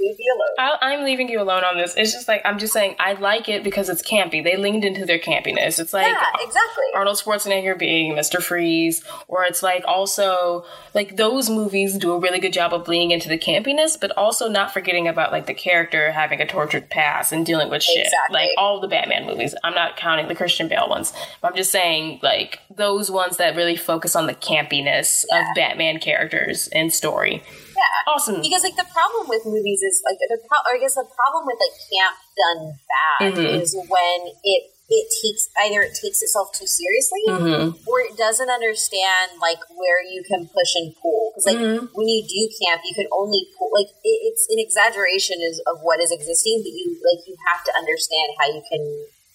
Leave me alone. I, I'm leaving you alone on this. It's just like I'm just saying I like it because it's campy. They leaned into their campiness. It's like yeah, exactly. Arnold Schwarzenegger being Mr. Freeze, or it's like also like those movies do a really good job of leaning into the campiness, but also not forgetting about like the character having a tortured past and dealing with shit. Exactly. Like all the Batman movies. I'm not counting the Christian Bale ones. I'm just saying like those ones that really focus on the campiness of Batman characters and story. Yeah. Awesome. Because like the problem with movies is like the pro- or I guess the problem with like camp done bad Mhm. is when it it takes either it takes itself too seriously Mhm. or it doesn't understand like where you can push and pull Because like when you do camp, you can only pull like it, it's an exaggeration is of what is existing, but you like you have to understand how you can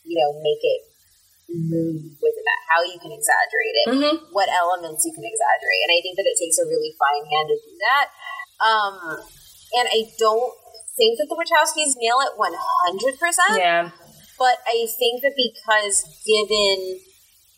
you know make it move within that, how you can exaggerate it, Mhm. what elements you can exaggerate, and I think that it takes a really fine hand to do that. Um, and I don't think that the Wachowskis nail it one hundred percent. Yeah. But I think that because given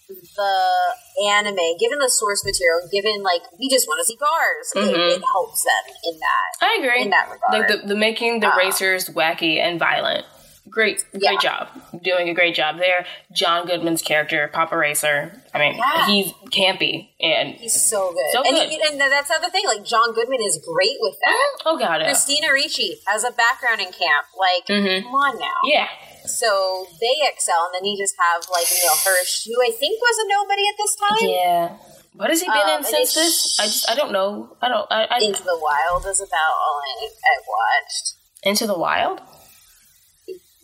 the anime, given the source material, given like we just want to see cars, Mhm. it, it helps them in that I agree. in that regard. Like the, the making the Uh, racers wacky and violent. Great, great Yeah. job. Doing a great job there. John Goodman's character, Papa Racer. I mean, Yeah. he's campy and He's so good, So and, good. He, and that's the other thing. Like John Goodman is great with that. oh god, yeah. Christina Ricci has a background in camp. Like, Mhm. come on now. yeah. So they excel, and then you just have like Neil Hirsch, who I think was a nobody at this time. Yeah. What has he been Um, in since this? I just I don't know. I don't. I, I Into the Wild is about all I, I've watched. Into the Wild.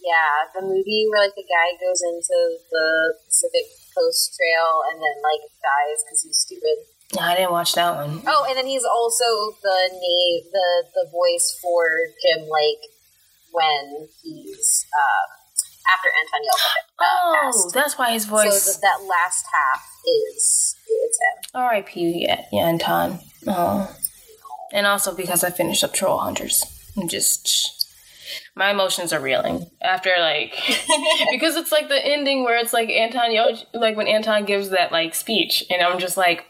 Yeah, the movie where like the guy goes into the Pacific Coast Trail and then like dies because he's stupid. No, I didn't watch that one. Oh, and then he's also the na- the the voice for Jim Lake when he's um, after Anton Yelchin uh, Oh, that's why his So voice. th- that last half is it's him. R.I.P. Yeah, yeah, Anton. Oh. And also because I finished up Trollhunters. I'm just my emotions are reeling after like because it's like the ending where it's like Anton Yo- like when Anton gives that like speech and I'm just like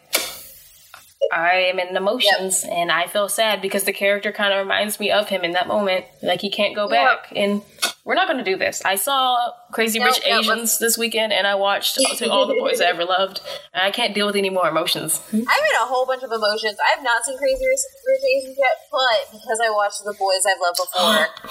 I am in emotions and I feel sad because the character kind of reminds me of him in that moment. Like he can't go back. And we're not going to do this. I saw Crazy Rich nope, Asians this weekend and I watched To All the Boys I Ever Loved. And I can't deal with any more emotions. I'm in a whole bunch of emotions. I've not seen Crazy Rich Asians yet, but because I watched The Boys I've Loved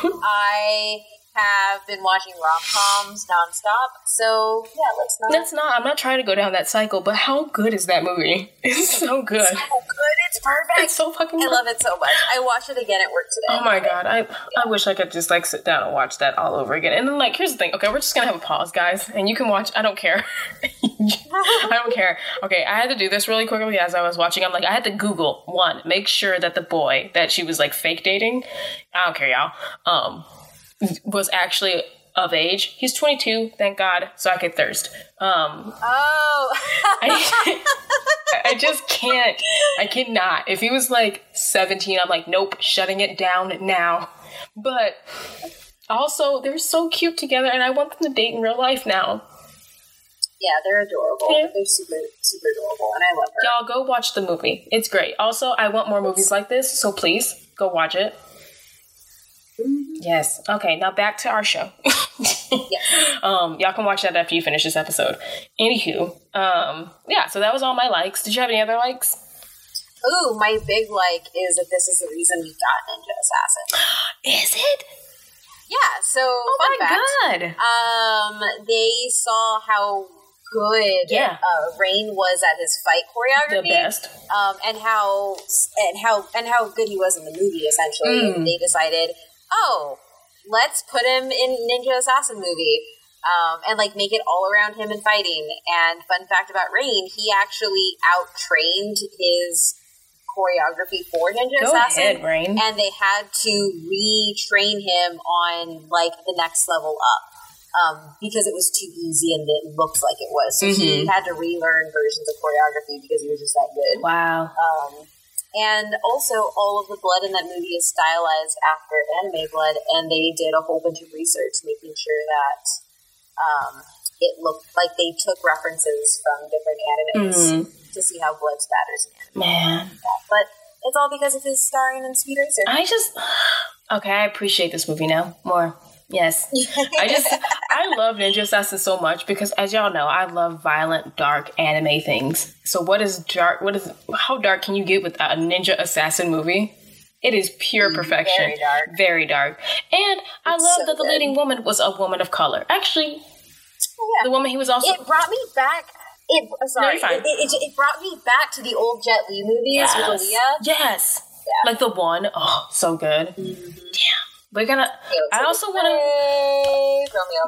Before, I have been watching rom coms nonstop. So yeah, let's not. That's not, I'm not trying to go down that cycle, but how good is that movie? It's so good. so good. It's perfect. It's so fucking I love it so much. I watched it again at work today. Oh my god, I I wish I could just like sit down and watch that all over again. And then like here's the thing, okay, we're just gonna have a pause, guys, and you can watch I don't care. I don't care. Okay, I had to do this really quickly as I was watching. I'm like, I had to Google one, make sure that the boy that she was like fake dating, I don't care, y'all, um, was actually of age. He's 22, thank God, so I could thirst. Um, Oh, I, I just can't. I cannot. If he was like 17, I'm like, nope, shutting it down now. But also, they're so cute together, and I want them to date in real life now. yeah, they're adorable. Yeah. They're super, super adorable, and I love her. Y'all go watch the movie. It's great. Also, I want more movies like this, so please go watch it. Yes. Okay, now back to our show. Yes. um, y'all can watch that after you finish this episode. Anywho, um, yeah, so that was all my likes. Did you have any other likes? Ooh, my big like is that this is the reason we got Ninja Assassin. Is it? Yeah. So Oh fun my fact. god. Um, they saw how good Yeah. uh, Rain was at his fight choreography. The best. um, and how and how and how good he was in the movie. Essentially, Mm. they decided, oh, let's put him in Ninja Assassin movie, um, and like make it all around him and fighting. And fun fact about Rain, he actually out trained his choreography for Ninja Go Assassin. ahead, Rain. And they had to retrain him on like the next level up. Um, because it was too easy and it looked like it was. So he Mhm. had to relearn versions of choreography because he was just that good. Wow. Um, and also, all of the blood in that movie is stylized after anime blood, and they did a whole bunch of research making sure that um, it looked like they took references from different animes Mhm. to see how blood spatters in anime. Man. But it's all because of his starring in Speed Racer. I just okay. I appreciate this movie now more. Yes, I just I love Ninja Assassin so much because, as y'all know, I love violent, dark anime things. So, what is dark? What is how dark can you get with a Ninja Assassin movie? It is pure perfection, very dark. very dark. And I love so that the good. leading woman was a woman of color. Actually, Yeah. the woman he was also it brought me back. It uh, sorry, fine. It, it, it, brought me back to the old Jet Li movies with yes, Aaliyah. yes, Yeah. like the one oh so good. Damn, We're gonna. I also want to.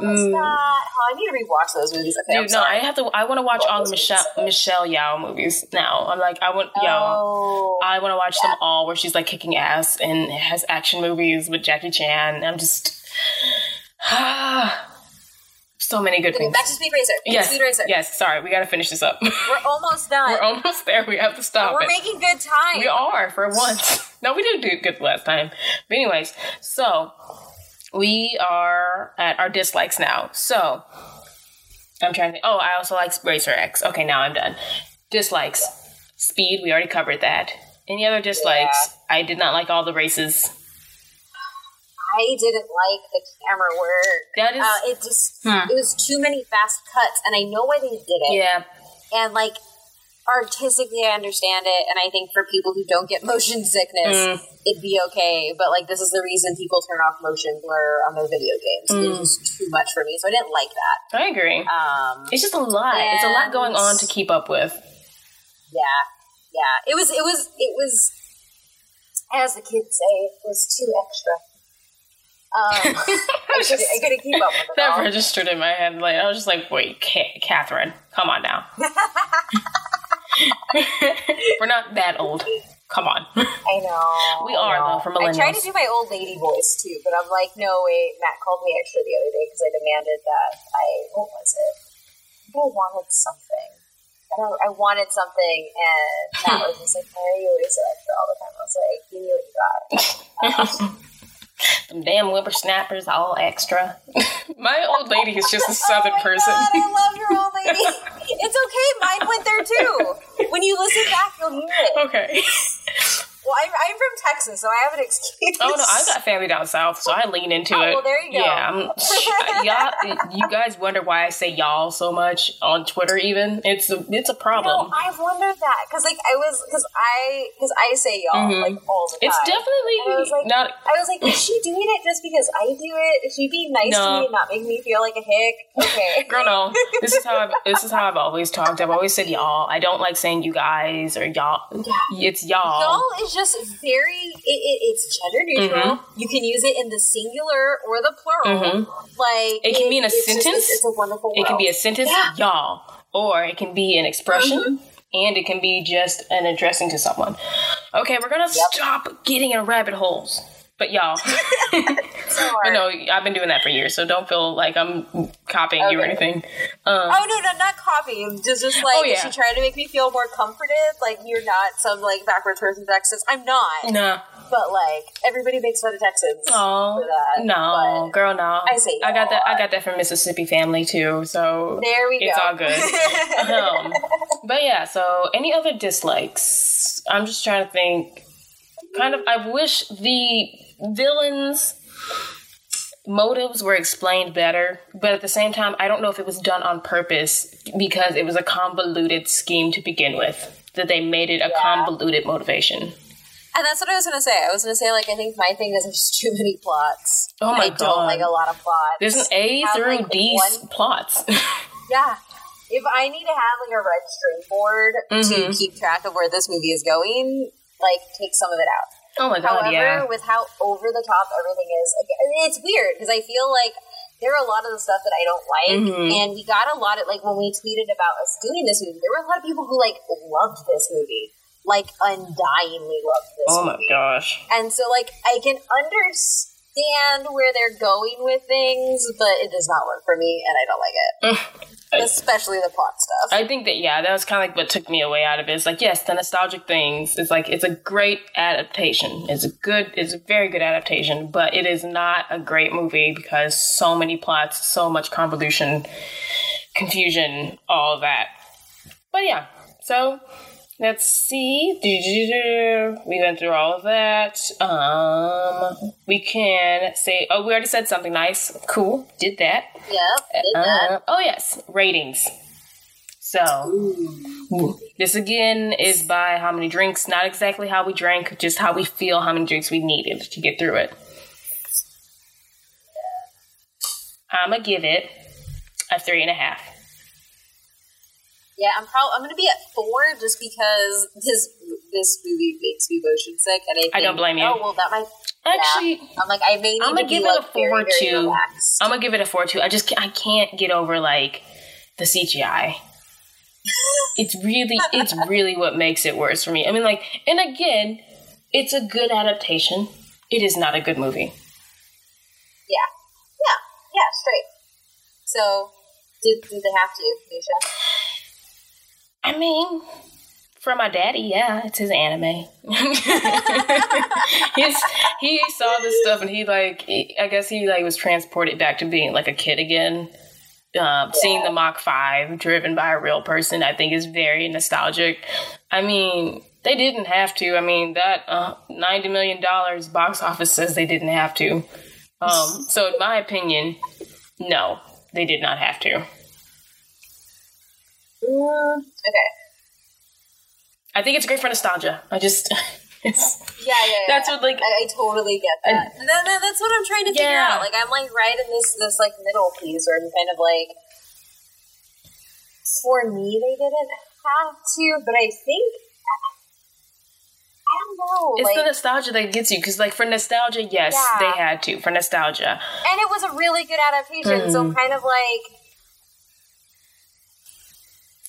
Romeo mm. Oh, I need to rewatch those movies. Okay, Dude, no, I have to. I want to watch all the Michelle Michelle Yeoh movies now. I'm like, I want oh. Yeoh. I want to watch yeah. them all where she's like kicking ass and has action movies with Jackie Chan. I'm just. so many good things. Back to Speed Racer. Yes. Speed Racer. Yes. Sorry, we got to finish this up. We're almost done. We're almost there. We have to stop. We're it. making good time. We are for once. no, we didn't do good last time. But anyways, so we are at our dislikes now. So I'm trying to. Oh, I also like Racer X. Okay, now I'm done. Dislikes. Speed, we already covered that. Any other dislikes? Yeah. I did not like all the races. I didn't like the camera work. That is, uh, it just hmm. it was too many fast cuts, and I know why they did it. Yeah, and like artistically, I understand it, and I think for people who don't get motion sickness, mm. it'd be okay. But like, this is the reason people turn off motion blur on their video games. Mm. It was too much for me, so I didn't like that. I agree. Um, it's just a lot. It's a lot going on to keep up with. Yeah, yeah. It was. It was. It was. As the kids say, it was too extra. Um, I, couldn't, I, couldn't, keep up with it. That all. registered in my head. Like I was just like, "Wait, Catherine, come on now." We're not that old. Come on. I know. We are know. though for millennials. I tried to do my old lady voice too, but I'm like, no wait. Matt called me extra the other day because I demanded that I what was it? I wanted something. I, don't, I wanted something, and Matt was just like, "Why are you always so extra all the time?" I was like, "Give me what you got." Um, Them damn whippersnappers, all extra. My old lady is just a oh southern oh person. God, I love your old lady. it's okay. Mine went there too. When you listen back, you'll hear it. Okay. Well, I'm, I'm from Texas, so I have an excuse. Oh no, I've got family down south, so I lean into oh, it. Well, there you go. Yeah, I'm, y'all. You guys wonder why I say y'all so much on Twitter. Even it's a it's a problem. Know, I've wondered that because like I was because I because I say y'all mm-hmm. like all the time. It's definitely I was like, not. I was like, is she doing it just because I do it? Is she being nice no. to me and not making me feel like a hick? Okay, girl, no. This is how I've, this is how I've always talked. I've always said y'all. I don't like saying you guys or y'all. It's y'all. Y'all is just very it, it, it's gender neutral. Mm-hmm. You can use it in the singular or the plural. Mm-hmm. Like it can it, be in a sentence. Just, it's, it's, a wonderful. It can be a sentence, yeah. y'all, or it can be an expression. Mm-hmm. And it can be just an addressing to someone. Okay, we're gonna yep. stop getting in rabbit holes. But y'all, but no, I've been doing that for years, so don't feel like I'm copying okay. you or anything. Um, oh no, no, not copying. Just, just like oh, yeah. she trying to make me feel more comforted. Like you're not some like backwards person Texas. I'm not. No. But like everybody makes fun of Texans. Oh no, girl, no. I say I got that. I got that from Mississippi family too. So there we it's go. It's all good. um, but yeah. So any other dislikes? I'm just trying to think. Kind of. I wish the villains motives were explained better, but at the same time, I don't know if it was done on purpose because it was a convoluted scheme to begin with. That they made it a yeah. convoluted motivation. And that's what I was gonna say. I was gonna say like I think my thing is there's too many plots. Oh my I god! don't like a lot of plots. There's an A have, through like, D one... plots. yeah. If I need to have like a red string board mm-hmm. to keep track of where this movie is going, like take some of it out. Oh my god! However, yeah. with how over the top everything is, it's weird because I feel like there are a lot of the stuff that I don't like, mm-hmm. and we got a lot of like when we tweeted about us doing this movie, there were a lot of people who like loved this movie, like undyingly loved this. Movie. Oh movie. my gosh! And so like I can understand where they're going with things, but it does not work for me, and I don't like it. Especially the plot stuff. I think that yeah, that was kind of like what took me away out of it. It's like yes, the nostalgic things. It's like it's a great adaptation. It's a good, it's a very good adaptation, but it is not a great movie because so many plots, so much convolution, confusion, all that. But yeah, so Let's see. We went through all of that. Um, we can say, oh, we already said something nice. Cool. Did that. Yep. Did that. Uh, oh, yes. Ratings. So, Ooh. this again is by how many drinks, not exactly how we drank, just how we feel how many drinks we needed to get through it. I'm going to give it a three and a half. Yeah, I'm probably I'm gonna be at four just because this this movie makes me motion sick, and I think, I don't blame you. Oh well, that might Actually, yeah. I'm like I may I'm gonna to give it like, a four very, two. I'm gonna give it a four two. I just I can't get over like the CGI. it's really it's really what makes it worse for me. I mean, like, and again, it's a good adaptation. It is not a good movie. Yeah, yeah, yeah, straight. So, did, did they have to, Nisha? I mean, for my daddy, yeah, it's his anime. He's, he saw this stuff and he like, I guess he like was transported back to being like a kid again. Um, Seeing the Mach Five driven by a real person, I think, is very nostalgic. I mean, they didn't have to. I mean, that uh, ninety million dollars box office says they didn't have to. Um, so, in my opinion, no, they did not have to. Mm, okay. I think it's great for nostalgia. I just, it's, Yeah, yeah, yeah. That's what, like- I, I totally get that. And that, that- That's what I'm trying to figure Yeah. out. Like, I'm like right in this this like middle piece where I'm kind of like, for me, they didn't have to, but I think I don't know. it's like, the nostalgia that gets you. Because, like, for nostalgia, yes, Yeah. they had to. For nostalgia, and it was a really good adaptation. So Mm. I'm kind of like,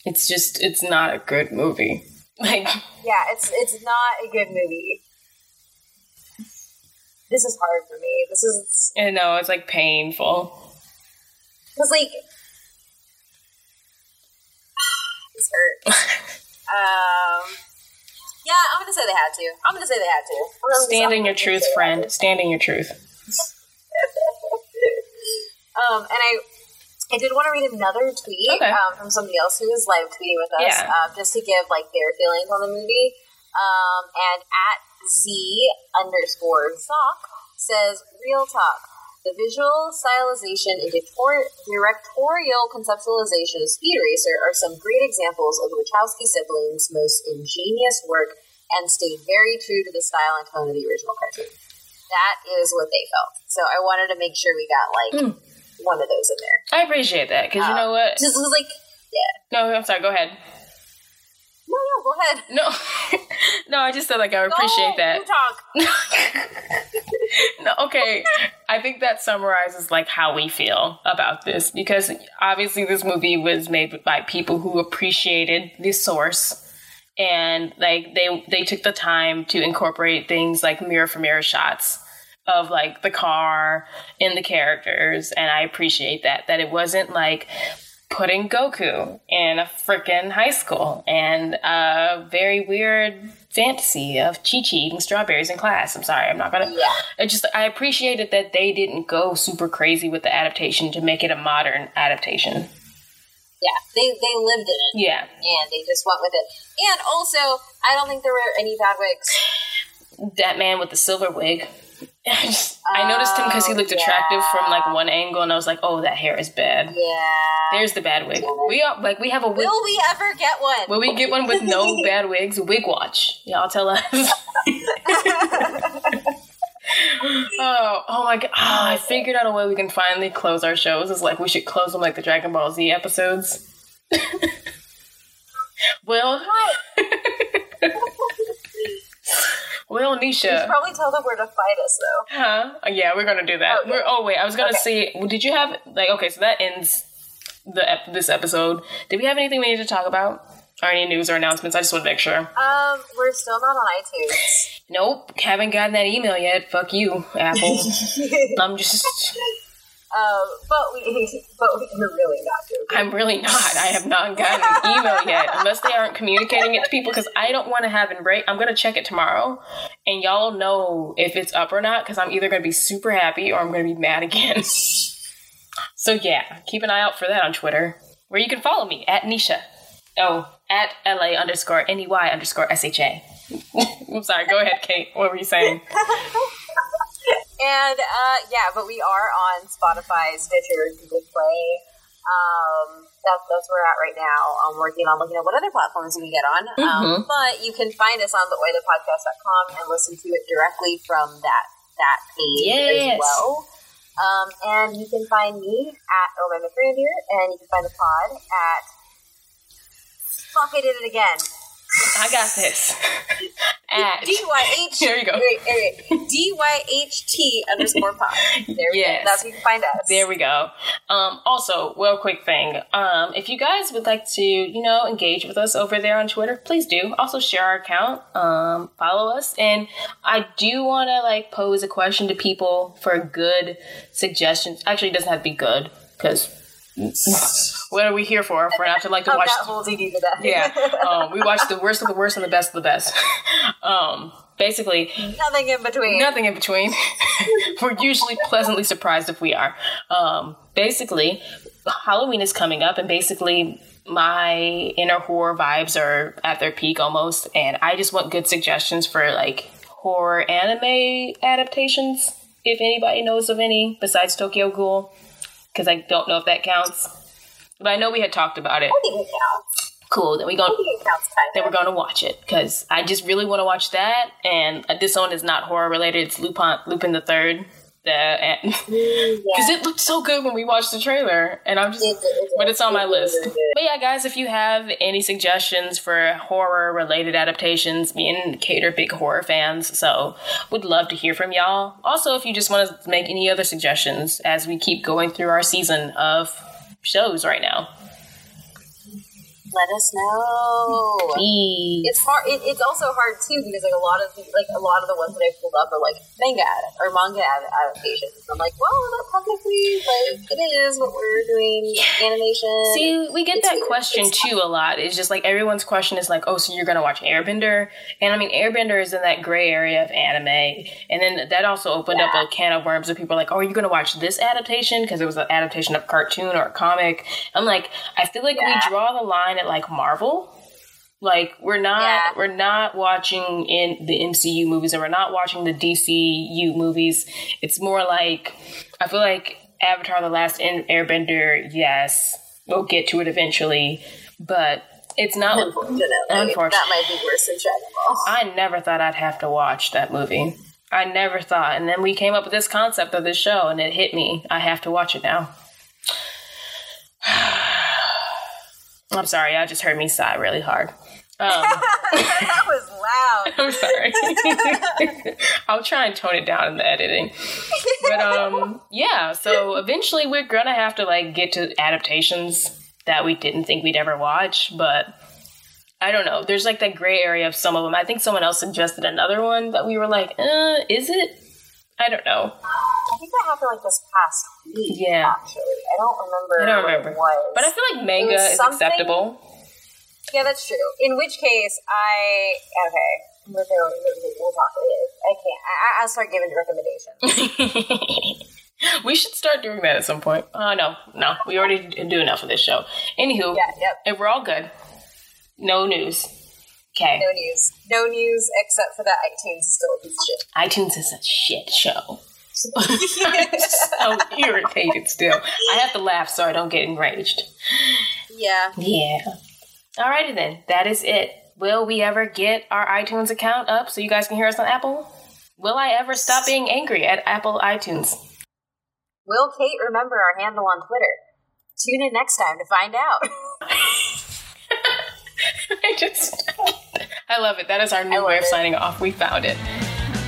it's just, it's not a good movie. Like, yeah, it's it's not a good movie. This is hard for me. This is you know, it's like painful. because like this hurt. um, yeah, I'm gonna say they had to. I'm gonna say they had to. I'm Stand in your truth, say they had friend. Stand in your truth. Um, and I, I did want to read another tweet Okay. um, from somebody else who was live tweeting with us, Yeah. um, just to give like their feelings on the movie. Um, and at Z underscore Zoc says, "Real talk." The visual stylization and director- directorial conceptualization of Speed Racer are some great examples of the Wachowski siblings' most ingenious work and stayed very true to the style and tone of the original cartoon. That is what they felt. So I wanted to make sure we got like one of those in there. I appreciate that. Because you know um, what? Just was like, yeah. No, I'm sorry. Go ahead. No, no, go ahead. No, no. I just said like I appreciate No, that. You talk. no, okay. I think that summarizes like how we feel about this because obviously this movie was made by people who appreciated the source and like they they took the time to incorporate things like mirror for mirror shots of like the car and the characters and I appreciate that that it wasn't like putting Goku in a freaking high school and a very weird fantasy of Chi Chi eating strawberries in class. I'm sorry, I'm not gonna. Yeah. I just I appreciated that they didn't go super crazy with the adaptation to make it a modern adaptation. Yeah, they they lived in it Yeah, and they just went with it. And also, I don't think there were any bad wigs. that man with the silver wig. I, just, I noticed him because he oh, looked Oh, attractive from like one angle, and I was like, "Oh, that hair is bad." Yeah. There's the bad wig. We are like we have a wig. Will we ever get one? Will we get one with no bad wigs? Wig watch. Y'all tell us. oh, oh my god! Oh, ah, I figured out a way we can finally close our shows. Is like we should close them like the Dragon Ball Z episodes. Will, Will, Nisha. Probably tell them where to find us though. Huh? Uh, Yeah, we're gonna do that. Okay. We're, oh wait, I was gonna Okay. well, did you have like okay? So that ends the ep- this episode. Did we have anything we need to talk about, or any news or announcements? I just want to make sure. Um, we're still not on iTunes. Nope, haven't gotten that email yet. Fuck you, Apple. I'm just, Um, but we but we're really not joking. I'm really not. I have not gotten an email yet, unless they aren't communicating it to people. Because I don't want to have it break. I'm gonna check it tomorrow, and y'all know if it's up or not. Because I'm either gonna be super happy or I'm gonna be mad again. so yeah, keep an eye out for that on Twitter, where you can follow me at Nisha. Oh, at la underscore ney underscore sha. I'm sorry. Go ahead, Kate. What were you saying? And uh, yeah, but we are on Spotify, Stitcher, Google Play. Um, that's that's where we're at right now. I'm working on looking at what other platforms we can get on. Um, but you can find us on theoythepodcast.com and listen to it directly from that that page Yes. as well. Um, and you can find me at Omega Grandier, and you can find the pod at fuck, I did it again. I got this. At D Y H. There you go. Wait, wait, wait. D Y H T underscore pod. There we Yes. go. That's where you can find us. There we go. Um, also, well, quick thing. Um, if you guys would like to, you know, engage with us over there on Twitter, please do. Also, share our account, um, follow us, and I do want to like pose a question to people for a good suggestions. Actually, it doesn't have to be good because what are we here for? If we're not to like to Oh, watch. that whole DVD to that. yeah, um, we watch the worst of the worst and the best of the best. um, basically, Nothing in between. nothing in between. We're usually pleasantly surprised if we are. Um, basically, Halloween is coming up, and basically, my inner horror vibes are at their peak almost, and I just want good suggestions for like horror anime adaptations. If anybody knows of any besides Tokyo Ghoul, because I don't know if that counts. But I know we had talked about it. I think it counts. Cool. Then we go. I think it counts kind Then we're going to watch it because I just really want to watch that. And uh, this one is not horror related. It's Lupin, Lupin the Third. Because Yeah. it looked so good when we watched the trailer, and I'm just. It- it- But it's on my list. But yeah, guys, if you have any suggestions for horror related adaptations, me and Kate are big horror fans, so would love to hear from y'all. Also, if you just want to make any other suggestions as we keep going through our season of shows right now. Let us know. Please. It's hard. It, it's also hard too because like a lot of the, like a lot of the ones that I pulled up are like manga ad- or manga ad- adaptations. I'm like, well, that technically like it is what we're doing animation. See, we get It's that question too a lot. It's just like everyone's question is like, oh, so you're gonna watch Airbender? And I mean, Airbender is in that gray area of anime, and then that also opened up a can of worms of people are like, oh, are you gonna watch this adaptation because it was an adaptation of cartoon or a comic? I'm like, I feel like Yeah. we draw the line at like Marvel. Like we're not Yeah. we're not watching in the MCU movies and we're not watching the DCU movies. It's more like I feel like Avatar: The Last Airbender. Yes, we'll get to it eventually, but it's not. Unfortunately, Unfortunately. that might be worse than Dragon Ball. I never thought I'd have to watch that movie. I never thought, and then we came up with this concept of this show, and it hit me. I have to watch it now. I'm sorry, I just heard me sigh really hard. Um, that was loud. I'm sorry. I'll try and tone it down in the editing. But um yeah, so eventually we're gonna have to like get to adaptations that we didn't think we'd ever watch, but I don't know. There's like that gray area of some of them. I think someone else suggested another one that we were like, uh, is it? I don't know. I think that happened like this past week. Yeah. actually, I don't remember. I don't what remember. It was. But I feel like manga is something- acceptable. Yeah, that's true. In which case, I okay. We're going, we'll talk. I can't. I, I'll start giving recommendations. we should start doing that at some point. Uh, no, no, we already do enough of this show. Anywho, Yeah, yep. if we're all good, no news. Okay, No news. No news except for that iTunes is still a piece of shit. iTunes is a shit show. so irritated still. I have to laugh so I don't get enraged. Yeah. Yeah. Alrighty then, that is it. Will we ever get our iTunes account up so you guys can hear us on Apple? Will I ever stop being angry at Apple iTunes? Will Kate remember our handle on Twitter? Tune in next time to find out. I just, I love it. That is our new way of signing off. We found it.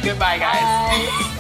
Goodbye, guys. Bye.